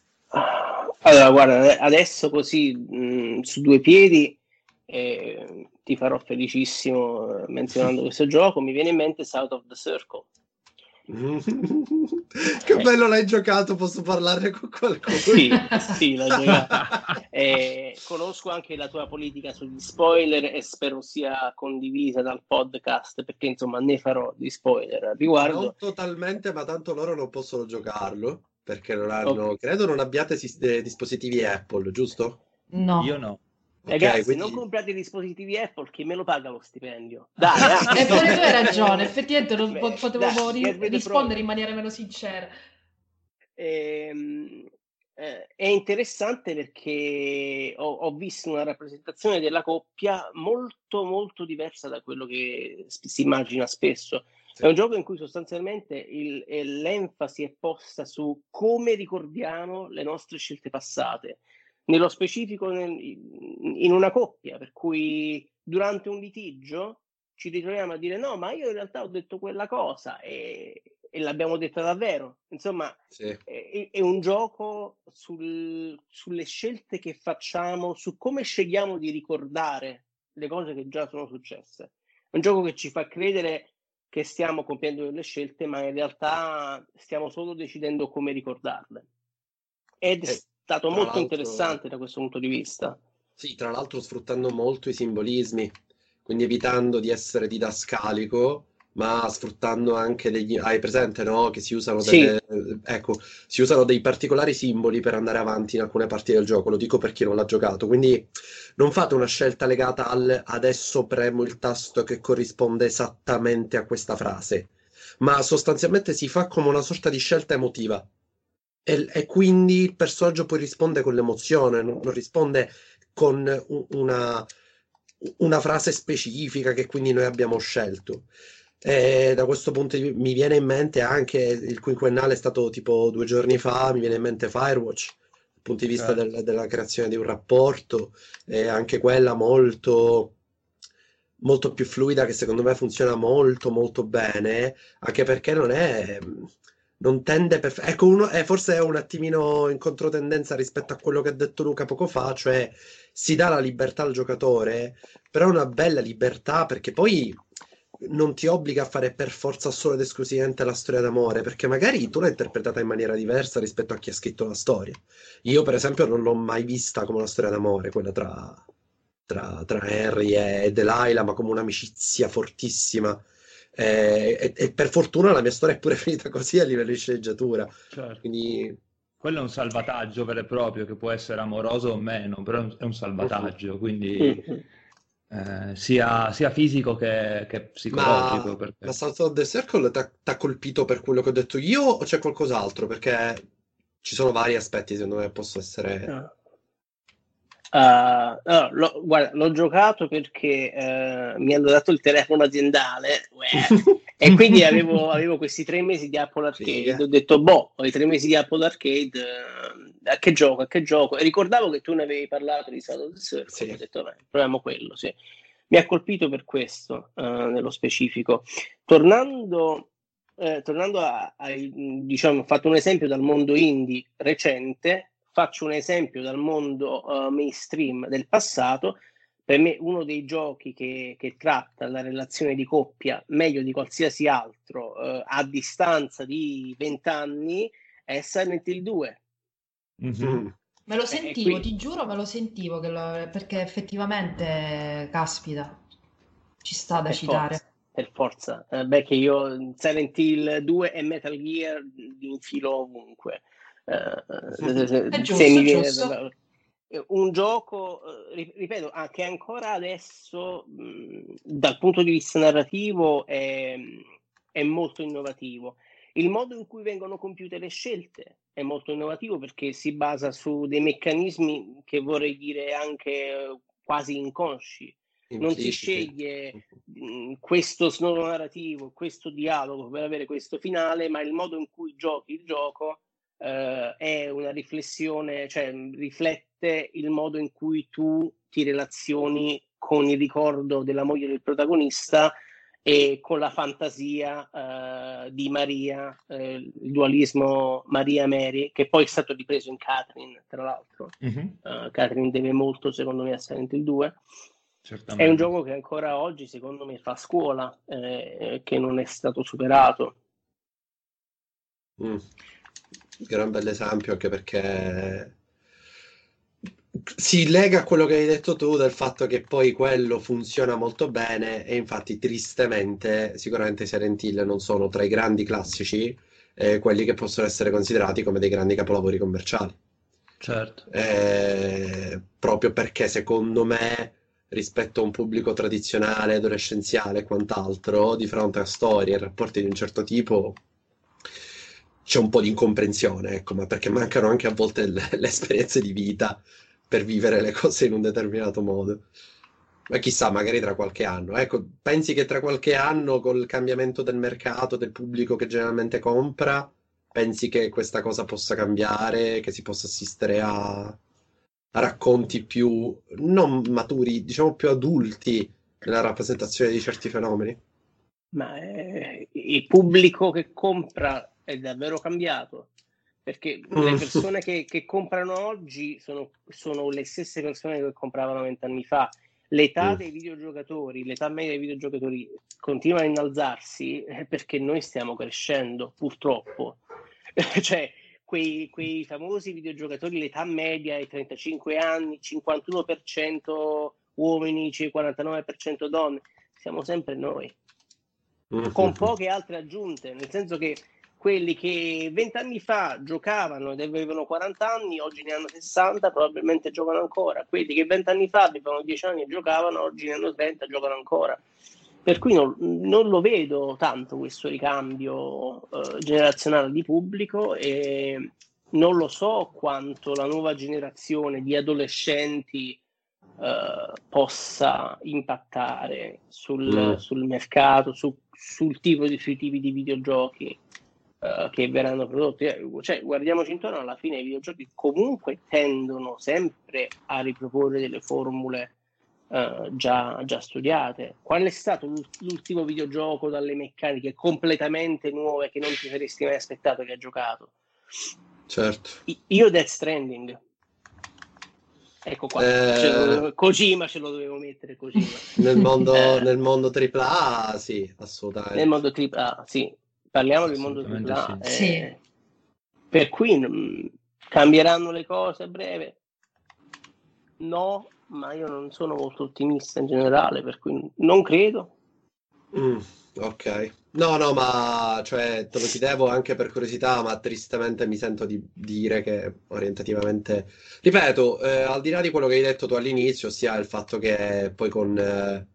Allora, guarda, adesso così mh, su due piedi eh, ti farò felicissimo eh, menzionando questo gioco. Mi viene in mente South of the Circle. che eh. bello l'hai giocato, posso parlarne con qualcuno? Sì, sì, l'ho giocato. Eh, conosco anche la tua politica sugli spoiler e spero sia condivisa dal podcast perché insomma ne farò di spoiler a riguardo. Non totalmente, ma tanto loro non possono giocarlo perché non hanno, okay. credo non abbiate eh, dispositivi Apple, giusto? No. Io no. Ragazzi, quindi... non comprate dispositivi Apple, chi me lo paga lo stipendio? Dai, dai. Eppure tu hai ragione, effettivamente non Beh, potevamo dai, ri- rispondere in maniera meno sincera. Ehm, eh, è interessante perché ho, ho, visto una rappresentazione della coppia molto molto diversa da quello che si immagina spesso. È un gioco in cui sostanzialmente il, l'enfasi è posta su come ricordiamo le nostre scelte passate, nello specifico nel, in una coppia, per cui durante un litigio ci ritroviamo a dire no, ma io in realtà ho detto quella cosa e, e l'abbiamo detta davvero. Insomma, sì. è, è, un gioco sul, sulle scelte che facciamo, su come scegliamo di ricordare le cose che già sono successe. È un gioco che ci fa credere che stiamo compiendo delle scelte, ma in realtà stiamo solo decidendo come ricordarle. Ed è Eh, stato molto interessante da questo punto di vista. Sì, tra l'altro sfruttando molto i simbolismi, quindi evitando di essere didascalico, ma sfruttando anche degli... Hai presente, no? Che si usano Sì. delle... Ecco, si usano dei particolari simboli per andare avanti in alcune parti del gioco, lo dico per chi non l'ha giocato, quindi non fate una scelta legata al adesso premo il tasto che corrisponde esattamente a questa frase, ma sostanzialmente si fa come una sorta di scelta emotiva. E, e quindi il personaggio poi risponde con l'emozione, non, non risponde con una, una frase specifica che quindi noi abbiamo scelto. E da questo punto di mi viene in mente anche il quinquennale è stato tipo due giorni fa, mi viene in mente Firewatch, dal punto di vista Certo. del- della creazione di un rapporto, e anche quella molto, molto più fluida che secondo me funziona molto molto bene, anche perché non è, non tende per... Ecco, uno, eh, forse è un attimino in controtendenza rispetto a quello che ha detto Luca poco fa, cioè si dà la libertà al giocatore, però è una bella libertà perché poi non ti obbliga a fare per forza solo ed esclusivamente la storia d'amore, perché magari tu l'hai interpretata in maniera diversa rispetto a chi ha scritto la storia. Io, per esempio, non l'ho mai vista come una storia d'amore, quella tra, tra, tra Harry e Delilah, ma come un'amicizia fortissima. Eh, E, e per fortuna la mia storia è pure finita così a livello di sceneggiatura. Certo. Quindi Quello è un salvataggio vero e proprio, che può essere amoroso o meno, però è un, salvataggio, quindi. Eh, sia, sia fisico che, che psicologico. Ma, perché- ma South of the Circle ti ha colpito per quello che ho detto io o c'è qualcos'altro? Perché ci sono vari aspetti, secondo me, possono essere... Ah, no, l'ho- guarda, l'ho giocato perché eh, mi hanno dato il telefono aziendale uè, e quindi avevo, avevo questi tre mesi di Apple Arcade. Figa. Ho detto, boh, ho i tre mesi di Apple Arcade, eh, a che gioco, a che gioco? E ricordavo che tu ne avevi parlato di South of the Circle, Sì. ho detto, beh, proviamo quello, sì. Mi ha colpito per questo, eh, nello specifico. Tornando, eh, tornando a, ai- diciamo, ho fatto un esempio dal mondo indie recente, faccio un esempio dal mondo eh, mainstream del passato. Per me uno dei giochi che, che tratta la relazione di coppia meglio di qualsiasi altro eh, a distanza di 20 anni è Silent Hill 2. Mm. Me lo Eh, sentivo, qui- ti giuro, me lo sentivo che lo- perché effettivamente, caspita, ci sta da Per citare. forza, per forza. Eh, beh, che io Silent Hill 2 e Metal Gear li infilo ovunque. Eh, se- È se giusto, mi viene da- eh, un gioco, eh, ri- ripeto, anche ancora adesso, mh, dal punto di vista narrativo, è, è molto innovativo. Il modo in cui vengono compiute le scelte è molto innovativo perché si basa su dei meccanismi che vorrei dire anche eh, quasi inconsci. Non si sceglie mh, questo snodo narrativo, questo dialogo per avere questo finale, ma il modo in cui giochi il gioco eh, è una riflessione, cioè mh, riflette il modo in cui tu ti relazioni con il ricordo della moglie del protagonista e con la fantasia eh, di Maria, eh, il dualismo Maria-Mary, che poi è stato ripreso in Catherine, tra l'altro. Mhm. Eh, Catherine deve molto, secondo me, a Silent Hill 2. È Certamente. un gioco che ancora oggi, secondo me, fa scuola, eh, che non è stato superato. Mm. Gran bell'esempio anche perché si lega a quello che hai detto tu del fatto che poi quello funziona molto bene e infatti tristemente sicuramente Silent non sono tra i grandi classici eh, quelli che possono essere considerati come dei grandi capolavori commerciali. Certo. Eh, proprio perché secondo me rispetto a un pubblico tradizionale, adolescenziale e quant'altro, di fronte a storie e rapporti di un certo tipo, c'è un po' di incomprensione, ecco, ma perché mancano anche a volte le, le esperienze di vita per vivere le cose in un determinato modo. Ma chissà, magari tra qualche anno. Ecco, pensi che tra qualche anno, col cambiamento del mercato, del pubblico che generalmente compra, pensi che questa cosa possa cambiare, che si possa assistere a, a racconti più non maturi, diciamo più adulti nella rappresentazione di certi fenomeni? Ma eh, il pubblico che compra è davvero cambiato perché le Mm. persone che, che comprano oggi sono, sono le stesse persone che compravano vent'anni fa. l'età mm. dei videogiocatori, l'età media dei videogiocatori continua a innalzarsi perché noi stiamo crescendo, purtroppo. cioè, quei, quei, famosi videogiocatori, l'età media è 35 anni, 51% uomini, 49% donne, siamo sempre noi, mm-hmm. con poche altre aggiunte, nel senso che quelli che vent'anni fa giocavano ed avevano 40 anni, oggi ne hanno 60, probabilmente giocano ancora. Quelli che vent'anni fa avevano 10 anni e giocavano, oggi ne hanno 30 e giocano ancora. Per cui non, non lo vedo tanto questo ricambio eh, generazionale di pubblico e non lo so quanto la nuova generazione di adolescenti eh, possa impattare sul, mm. sul mercato, su, sul tipo di, sui tipi di videogiochi uh, che verranno prodotti. Eh, cioè, guardiamoci intorno, alla fine i videogiochi comunque tendono sempre a riproporre delle formule uh, già, già, studiate. Qual è stato l'ultimo videogioco dalle meccaniche completamente nuove che non ti saresti mai aspettato che hai giocato? Certo. Io Death Stranding. Ecco qua, eh... ce Kojima ce lo dovevo mettere Kojima. Nel mondo, eh... nel mondo AAA, sì, assolutamente. Nel mondo AAA, sì parliamo del mondo AAA. Sì. Eh, sì. Per cui mh, mm, cambieranno le cose a breve? No, ma io non sono molto ottimista in generale, per cui non credo. Mm, ok. No, no, ma cioè, te lo chiedevo anche per curiosità, ma tristemente mi sento di dire che orientativamente... Ripeto, eh, al di là di quello che hai detto tu all'inizio, ossia il fatto che poi con, eh,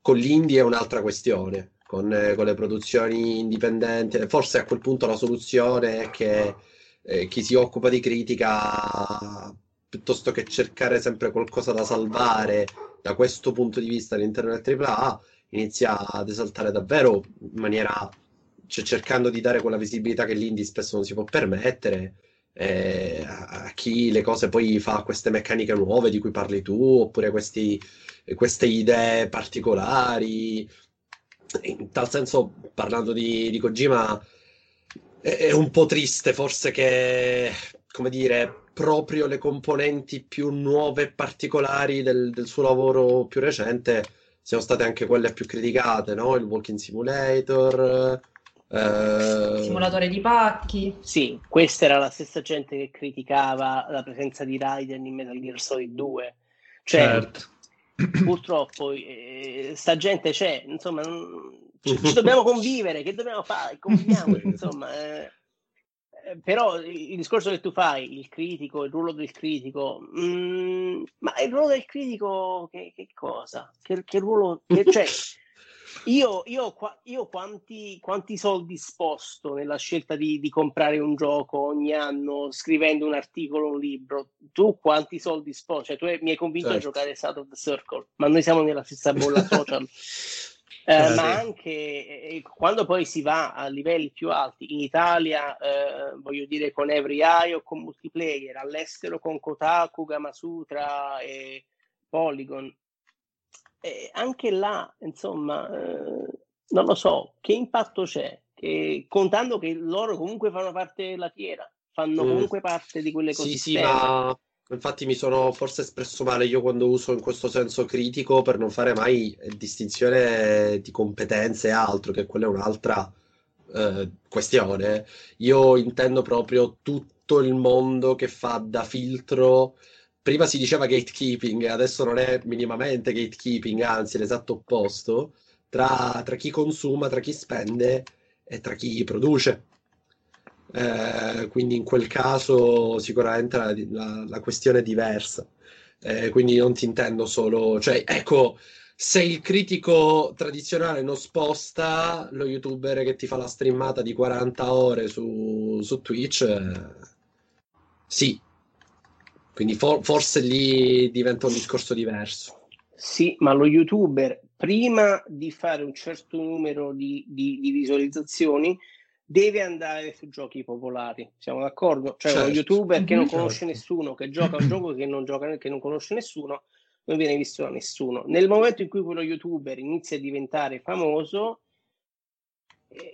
con l'indie è un'altra questione con, eh, con, le produzioni indipendenti. Forse a quel punto la soluzione è che eh, chi si occupa di critica, piuttosto che cercare sempre qualcosa da salvare da questo punto di vista all'interno del AAA, inizia ad esaltare davvero in maniera, cioè cercando di dare quella visibilità che l'indie spesso non si può permettere. Eh, a chi le cose poi fa queste meccaniche nuove di cui parli tu, oppure questi, queste idee particolari, in tal senso, parlando di, di Kojima, è, è, un po' triste forse che, come dire, proprio le componenti più nuove e particolari del, del suo lavoro più recente siano state anche quelle più criticate, no? Il Walking Simulator. Eh... Simulatore di pacchi. Sì, questa era la stessa gente che criticava la presenza di Raiden in Metal Gear Solid 2. Cioè, certo purtroppo eh, sta gente c'è, insomma, ci, ci, dobbiamo convivere, che dobbiamo fare? Conviviamo, insomma. Eh, eh, però il discorso che tu fai, il critico, il ruolo del critico, mm, ma il ruolo del critico che, che cosa? Che, che ruolo? Che, cioè, io, io, io quanti, quanti, soldi sposto nella scelta di, di, comprare un gioco ogni anno scrivendo un articolo, un libro? Tu quanti soldi sposti? Cioè, tu mi hai convinto certo. a giocare South of the Circle, ma noi siamo nella stessa bolla social. Eh, eh, ma anche eh, quando poi si va a livelli più alti, in Italia, eh, voglio dire con Every Eye o con multiplayer, all'estero con Kotaku, Gamasutra e Polygon, eh, anche là, insomma, eh, non lo so, che impatto c'è? Che, contando che loro comunque fanno parte della fiera, fanno mm. comunque parte di quelle cose. Sì, sì, ma infatti mi sono forse espresso male io quando uso in questo senso critico per non fare mai distinzione di competenze e altro, che quella è un'altra eh, questione. Io intendo proprio tutto il mondo che fa da filtro prima si diceva gatekeeping, adesso non è minimamente gatekeeping, anzi l'esatto opposto, tra, tra chi consuma, tra chi spende e tra chi produce. Eh, quindi in quel caso sicuramente la, la, la questione è diversa. Eh, quindi non ti intendo solo, cioè, ecco, se il critico tradizionale non sposta, lo youtuber che ti fa la streamata di 40 ore su, su Twitch, eh, sì, quindi for- forse lì diventa un discorso diverso. Sì, ma lo youtuber prima di fare un certo numero di, di, di visualizzazioni deve andare su giochi popolari. Siamo d'accordo? Cioè, certo. un youtuber che non conosce certo. nessuno, che gioca un gioco che non, gioca, che non conosce nessuno, non viene visto da nessuno. Nel momento in cui quello youtuber inizia a diventare famoso,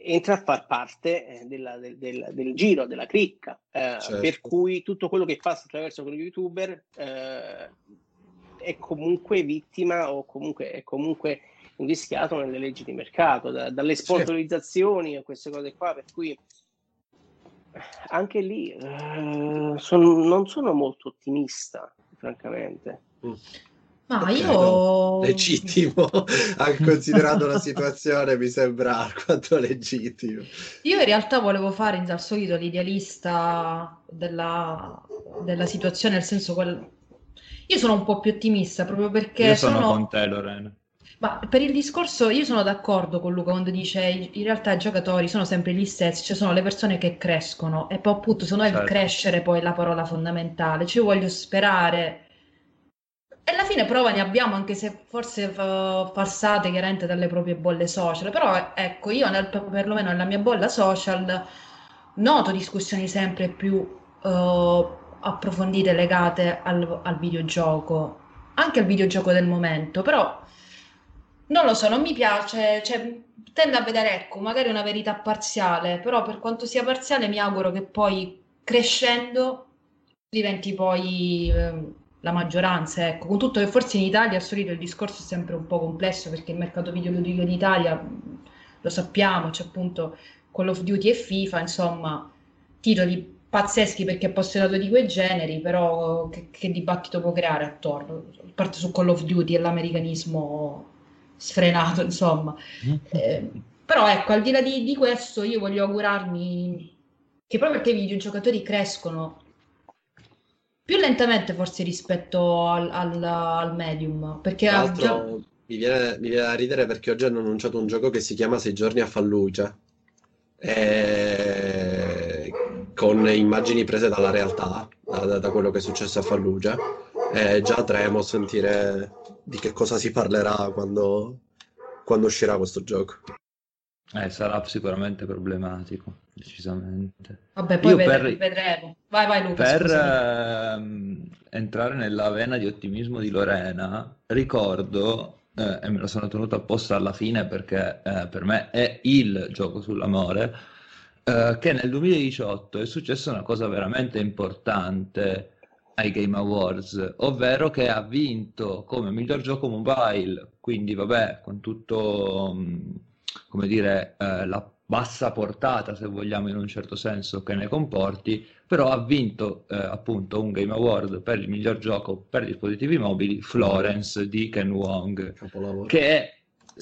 entra a far parte eh, della, del, del, del, giro, della cricca, eh, certo. per cui tutto quello che passa attraverso quello youtuber eh, è comunque vittima o comunque è comunque invischiato nelle leggi di mercato, da, dalle sponsorizzazioni a queste cose qua, per cui anche lì eh, son, non sono molto ottimista, francamente. Mm. Ma io... Legittimo, anche considerando la situazione, mi sembra alquanto legittimo. Io in realtà volevo fare al solito l'idealista della, della situazione, nel senso quel... Io sono un po' più ottimista proprio perché Io sono, sono... con te, Lorena. Ma per il discorso, io sono d'accordo con Luca quando dice in realtà i giocatori sono sempre gli stessi, cioè sono le persone che crescono e poi appunto secondo me Certo. crescere poi è la parola fondamentale, cioè io voglio sperare e alla fine prova ne abbiamo anche se forse fa- falsate chiaramente dalle proprie bolle social, però ecco io nel- perlomeno nella mia bolla social noto discussioni sempre più eh, approfondite legate al, al videogioco, anche al videogioco del momento, però non lo so, non mi piace, cioè, tendo a vedere, ecco, magari una verità parziale, però per quanto sia parziale mi auguro che poi crescendo diventi poi ehm, la maggioranza, ecco, con tutto che forse in Italia al solito il discorso è sempre un po' complesso perché il mercato videoludico in Italia, lo sappiamo, c'è appunto Call of Duty e FIFA, insomma, titoli pazzeschi perché appassionato di quei generi, però che, che dibattito può creare attorno? A parte su Call of Duty e l'americanismo sfrenato, insomma. Eh, però ecco, al di là di, di questo, io voglio augurarmi che proprio perché i videogiocatori crescono più lentamente forse rispetto al, al- al medium, perché Tra al l'altro gio- mi viene, mi viene da ridere perché oggi hanno annunciato un gioco che si chiama Sei giorni a Fallujah, eh, con immagini prese dalla realtà, da, da- da quello che è successo a Fallujah. E già tremo a sentire di che cosa si parlerà quando, quando uscirà questo gioco. Eh, sarà sicuramente problematico, decisamente. Vabbè, poi Io vedre- per- vedremo. Vai, vai Luca, Per ehm, entrare nella vena di ottimismo di Lorena, ricordo, eh, e me lo sono tenuto apposta alla fine perché eh, per me è il gioco sull'amore, eh, che nel 2018 è successa una cosa veramente importante ai Game Awards, ovvero che ha vinto come miglior gioco mobile, quindi vabbè, con tutto, mh, come dire, eh, la bassa portata, se vogliamo in un certo senso, che ne comporti, però ha vinto eh, appunto un Game Award per il miglior gioco per dispositivi mobili, Florence di Ken Wong, che è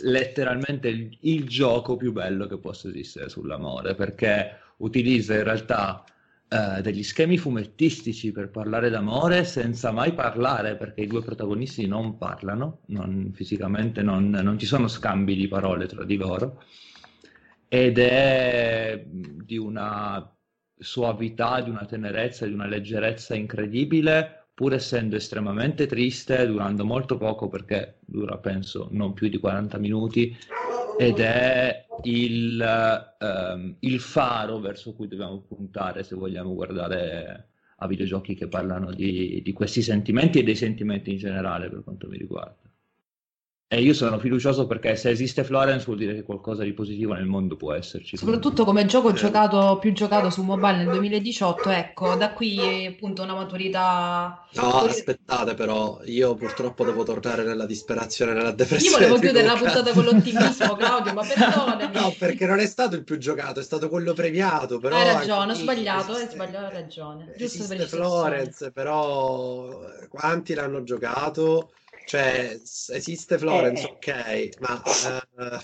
letteralmente il, il gioco più bello che possa esistere sull'amore, perché utilizza in realtà eh, degli schemi fumettistici per parlare d'amore senza mai parlare, perché i due protagonisti non parlano, non- fisicamente non, non ci sono scambi di parole tra di loro, ed è di una suavità, di una tenerezza, di una leggerezza incredibile, pur essendo estremamente triste, durando molto poco perché dura penso non più di 40 minuti ed è il, ehm, il faro verso cui dobbiamo puntare se vogliamo guardare a videogiochi che parlano di, di questi sentimenti e dei sentimenti in generale per quanto mi riguarda. E io sono fiducioso perché se esiste Florence vuol dire che qualcosa di positivo nel mondo può esserci. Soprattutto come gioco giocato, più giocato su mobile nel 2018, ecco, da qui appunto una maturità. No, aspettate però, io purtroppo devo tornare nella disperazione, nella Io depressione volevo di chiudere la puntata con l'ottimismo, Claudio, ma perdonami. No, perché non è stato il più giocato, è stato quello premiato, però Hai ragione, ho sbagliato, hai esiste- sbagliato, hai ragione. Giusto Esiste per Florence, però eh, quanti l'hanno giocato? Cioè, esiste Florence, Eh. ok, ma eh,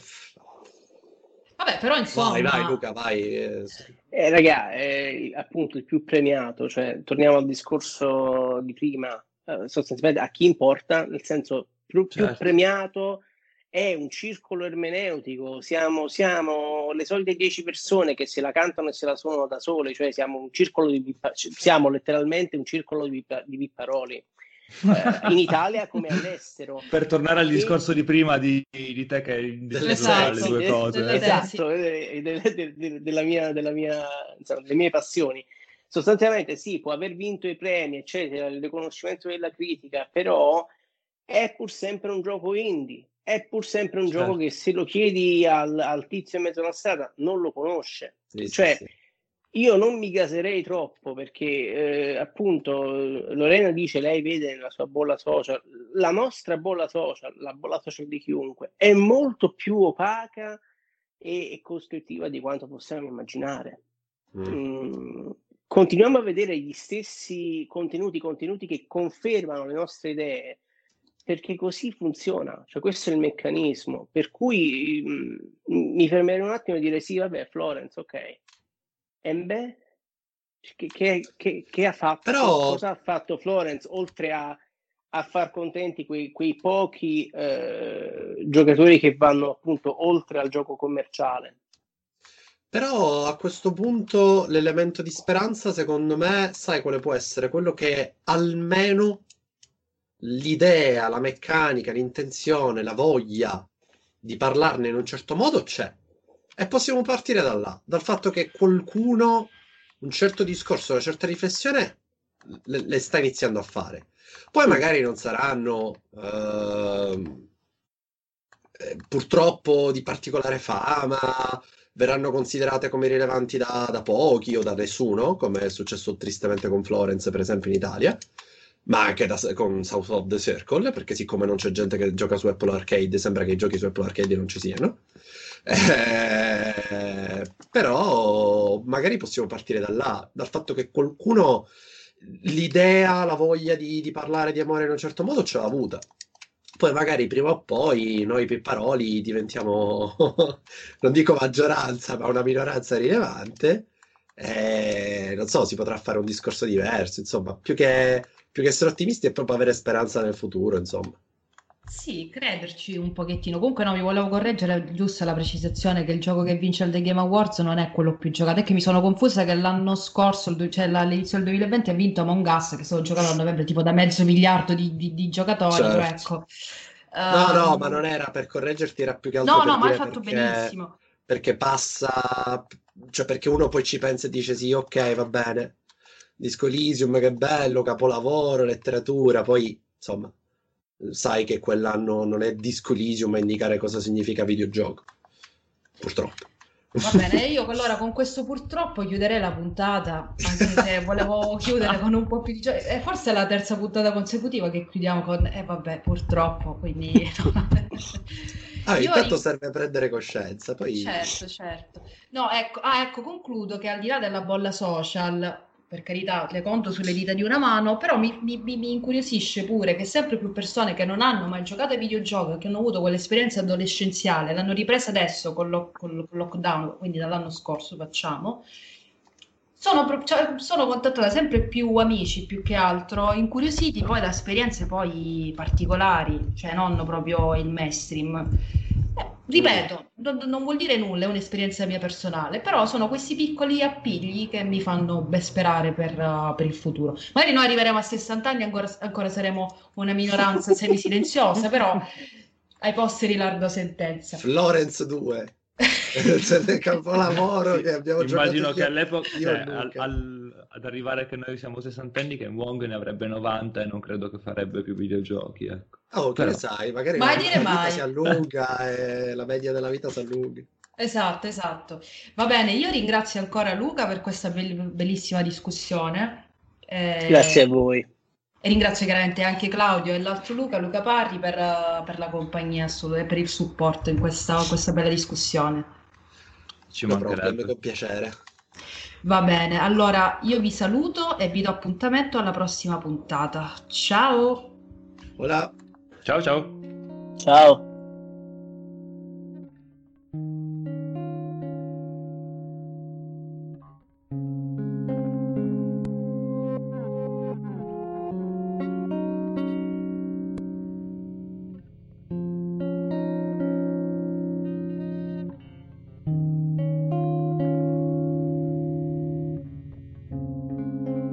Vabbè, però insomma, vai, vai Luca, vai. eh, Eh, raga, è appunto il più premiato, cioè torniamo al discorso di prima, eh, sostanzialmente a chi importa, nel senso più, più Certo. premiato è un circolo ermeneutico, siamo, siamo le solite 10 persone che se la cantano e se la suonano da sole, cioè siamo un circolo di siamo letteralmente un circolo di, di vipparoli, eh, in Italia come all'estero. Per tornare al E- discorso di prima di, di te che hai Esatto, le due eh, cose. tesi. esatto, eh, de- de- de- della mia, della mia, insomma, delle mie passioni. Sostanzialmente sì, può aver vinto i premi, eccetera, il riconoscimento della critica, però è pur sempre un gioco indie, è pur sempre un Certo. gioco che se lo chiedi al, al tizio in mezzo alla strada non lo conosce. sì, sì, Cioè, sì. Io non mi gaserei troppo perché eh, appunto Lorena dice lei vede nella sua bolla social, la nostra bolla social, la bolla social di chiunque, è molto più opaca e, e costruttiva di quanto possiamo immaginare. Mm. Mm, continuiamo a vedere gli stessi contenuti, contenuti che confermano le nostre idee, perché così funziona, cioè questo è il meccanismo, per cui mh, mm, mi fermerei un attimo e dire sì, vabbè, Florence, ok, Embe? Che, che, che, che, ha fatto? Però... Cosa ha fatto Florence oltre a, a far contenti quei, quei pochi eh, giocatori che vanno appunto oltre al gioco commerciale? Però a questo punto l'elemento di speranza, secondo me, sai quale può essere? Quello che almeno l'idea, la meccanica, l'intenzione, la voglia di parlarne in un certo modo c'è. E possiamo partire da là, dal fatto che qualcuno un certo discorso, una certa riflessione le, le sta iniziando a fare. Poi magari non saranno uh, purtroppo di particolare fama, verranno considerate come rilevanti da, da, pochi o da nessuno, come è successo tristemente con Florence, per esempio, in Italia, ma anche da, con South of the Circle, perché siccome non c'è gente che gioca su Apple Arcade, sembra che i giochi su Apple Arcade non ci siano. Eh, però magari possiamo partire da là, dal fatto che qualcuno l'idea, la voglia di, di parlare di amore in un certo modo ce l'ha avuta. Poi magari prima o poi noi pipparoli diventiamo, non dico maggioranza, ma una minoranza rilevante. E, non so, si potrà fare un discorso diverso, insomma, più che, più che essere ottimisti è proprio avere speranza nel futuro, insomma. Sì, crederci un pochettino. Comunque no, mi volevo correggere giusto la precisazione che il gioco che vince al The Game Awards non è quello più giocato. È che mi sono confusa che l'anno scorso, cioè all'inizio del 2020, ha vinto Among Us, che stato giocato a novembre tipo da mezzo miliardo di, di, di giocatori, certo. ecco. No, no, ehm, ma non era per correggerti, era più che altro No, no, ma hai fatto perché, benissimo. perché passa, cioè perché uno poi ci pensa e dice sì, ok, va bene. Disco Elysium, che bello, capolavoro, letteratura, poi insomma sai che quell'anno non è Disco Elysium a indicare cosa significa videogioco. Purtroppo. Va bene, io allora con questo purtroppo chiuderei la puntata, anche se volevo chiudere con un po' più di gioco. Eh, forse è la terza puntata consecutiva che chiudiamo con... Eh vabbè, purtroppo, quindi... ah, io intanto ri... serve prendere coscienza, poi... Certo, certo. No, ecco, ah, ecco, concludo che al di là della bolla social per carità, le conto sulle dita di una mano, però mi, mi, mi, incuriosisce pure che sempre più persone che non hanno mai giocato ai videogiochi, che hanno avuto quell'esperienza adolescenziale, l'hanno ripresa adesso con, lo, con il lockdown, quindi dall'anno scorso facciamo, sono, cioè, sono contattata sempre più amici più che altro, incuriositi poi da esperienze poi particolari, cioè non proprio il mainstream. Ripeto, non, non, vuol dire nulla, è un'esperienza mia personale, però sono questi piccoli appigli che mi fanno ben sperare per, uh, per il futuro. Magari noi arriveremo a 60 anni e ancora, ancora saremo una minoranza semi-silenziosa, però ai posteri larga sentenza. Florence 2. C'è del capolavoro che abbiamo Immagino che all'epoca, cioè, al, al, ad arrivare che noi siamo sessantenni, che Wong ne avrebbe 90 e non credo che farebbe più videogiochi. Ecco. Oh, che Però... ne sai, magari mai la, dire la mai. si allunga e la media della vita si allunga. Esatto, esatto. Va bene, io ringrazio ancora Luca per questa be- bellissima discussione. Eh... Grazie a voi. E ringrazio chiaramente anche Claudio e l'altro Luca, Luca Parri, per, per la compagnia e per il supporto in questa, questa bella discussione. Ci mancherebbe. Con piacere. Va bene, allora io vi saluto e vi do appuntamento alla prossima puntata. Ciao! Hola! Ciao ciao! Ciao!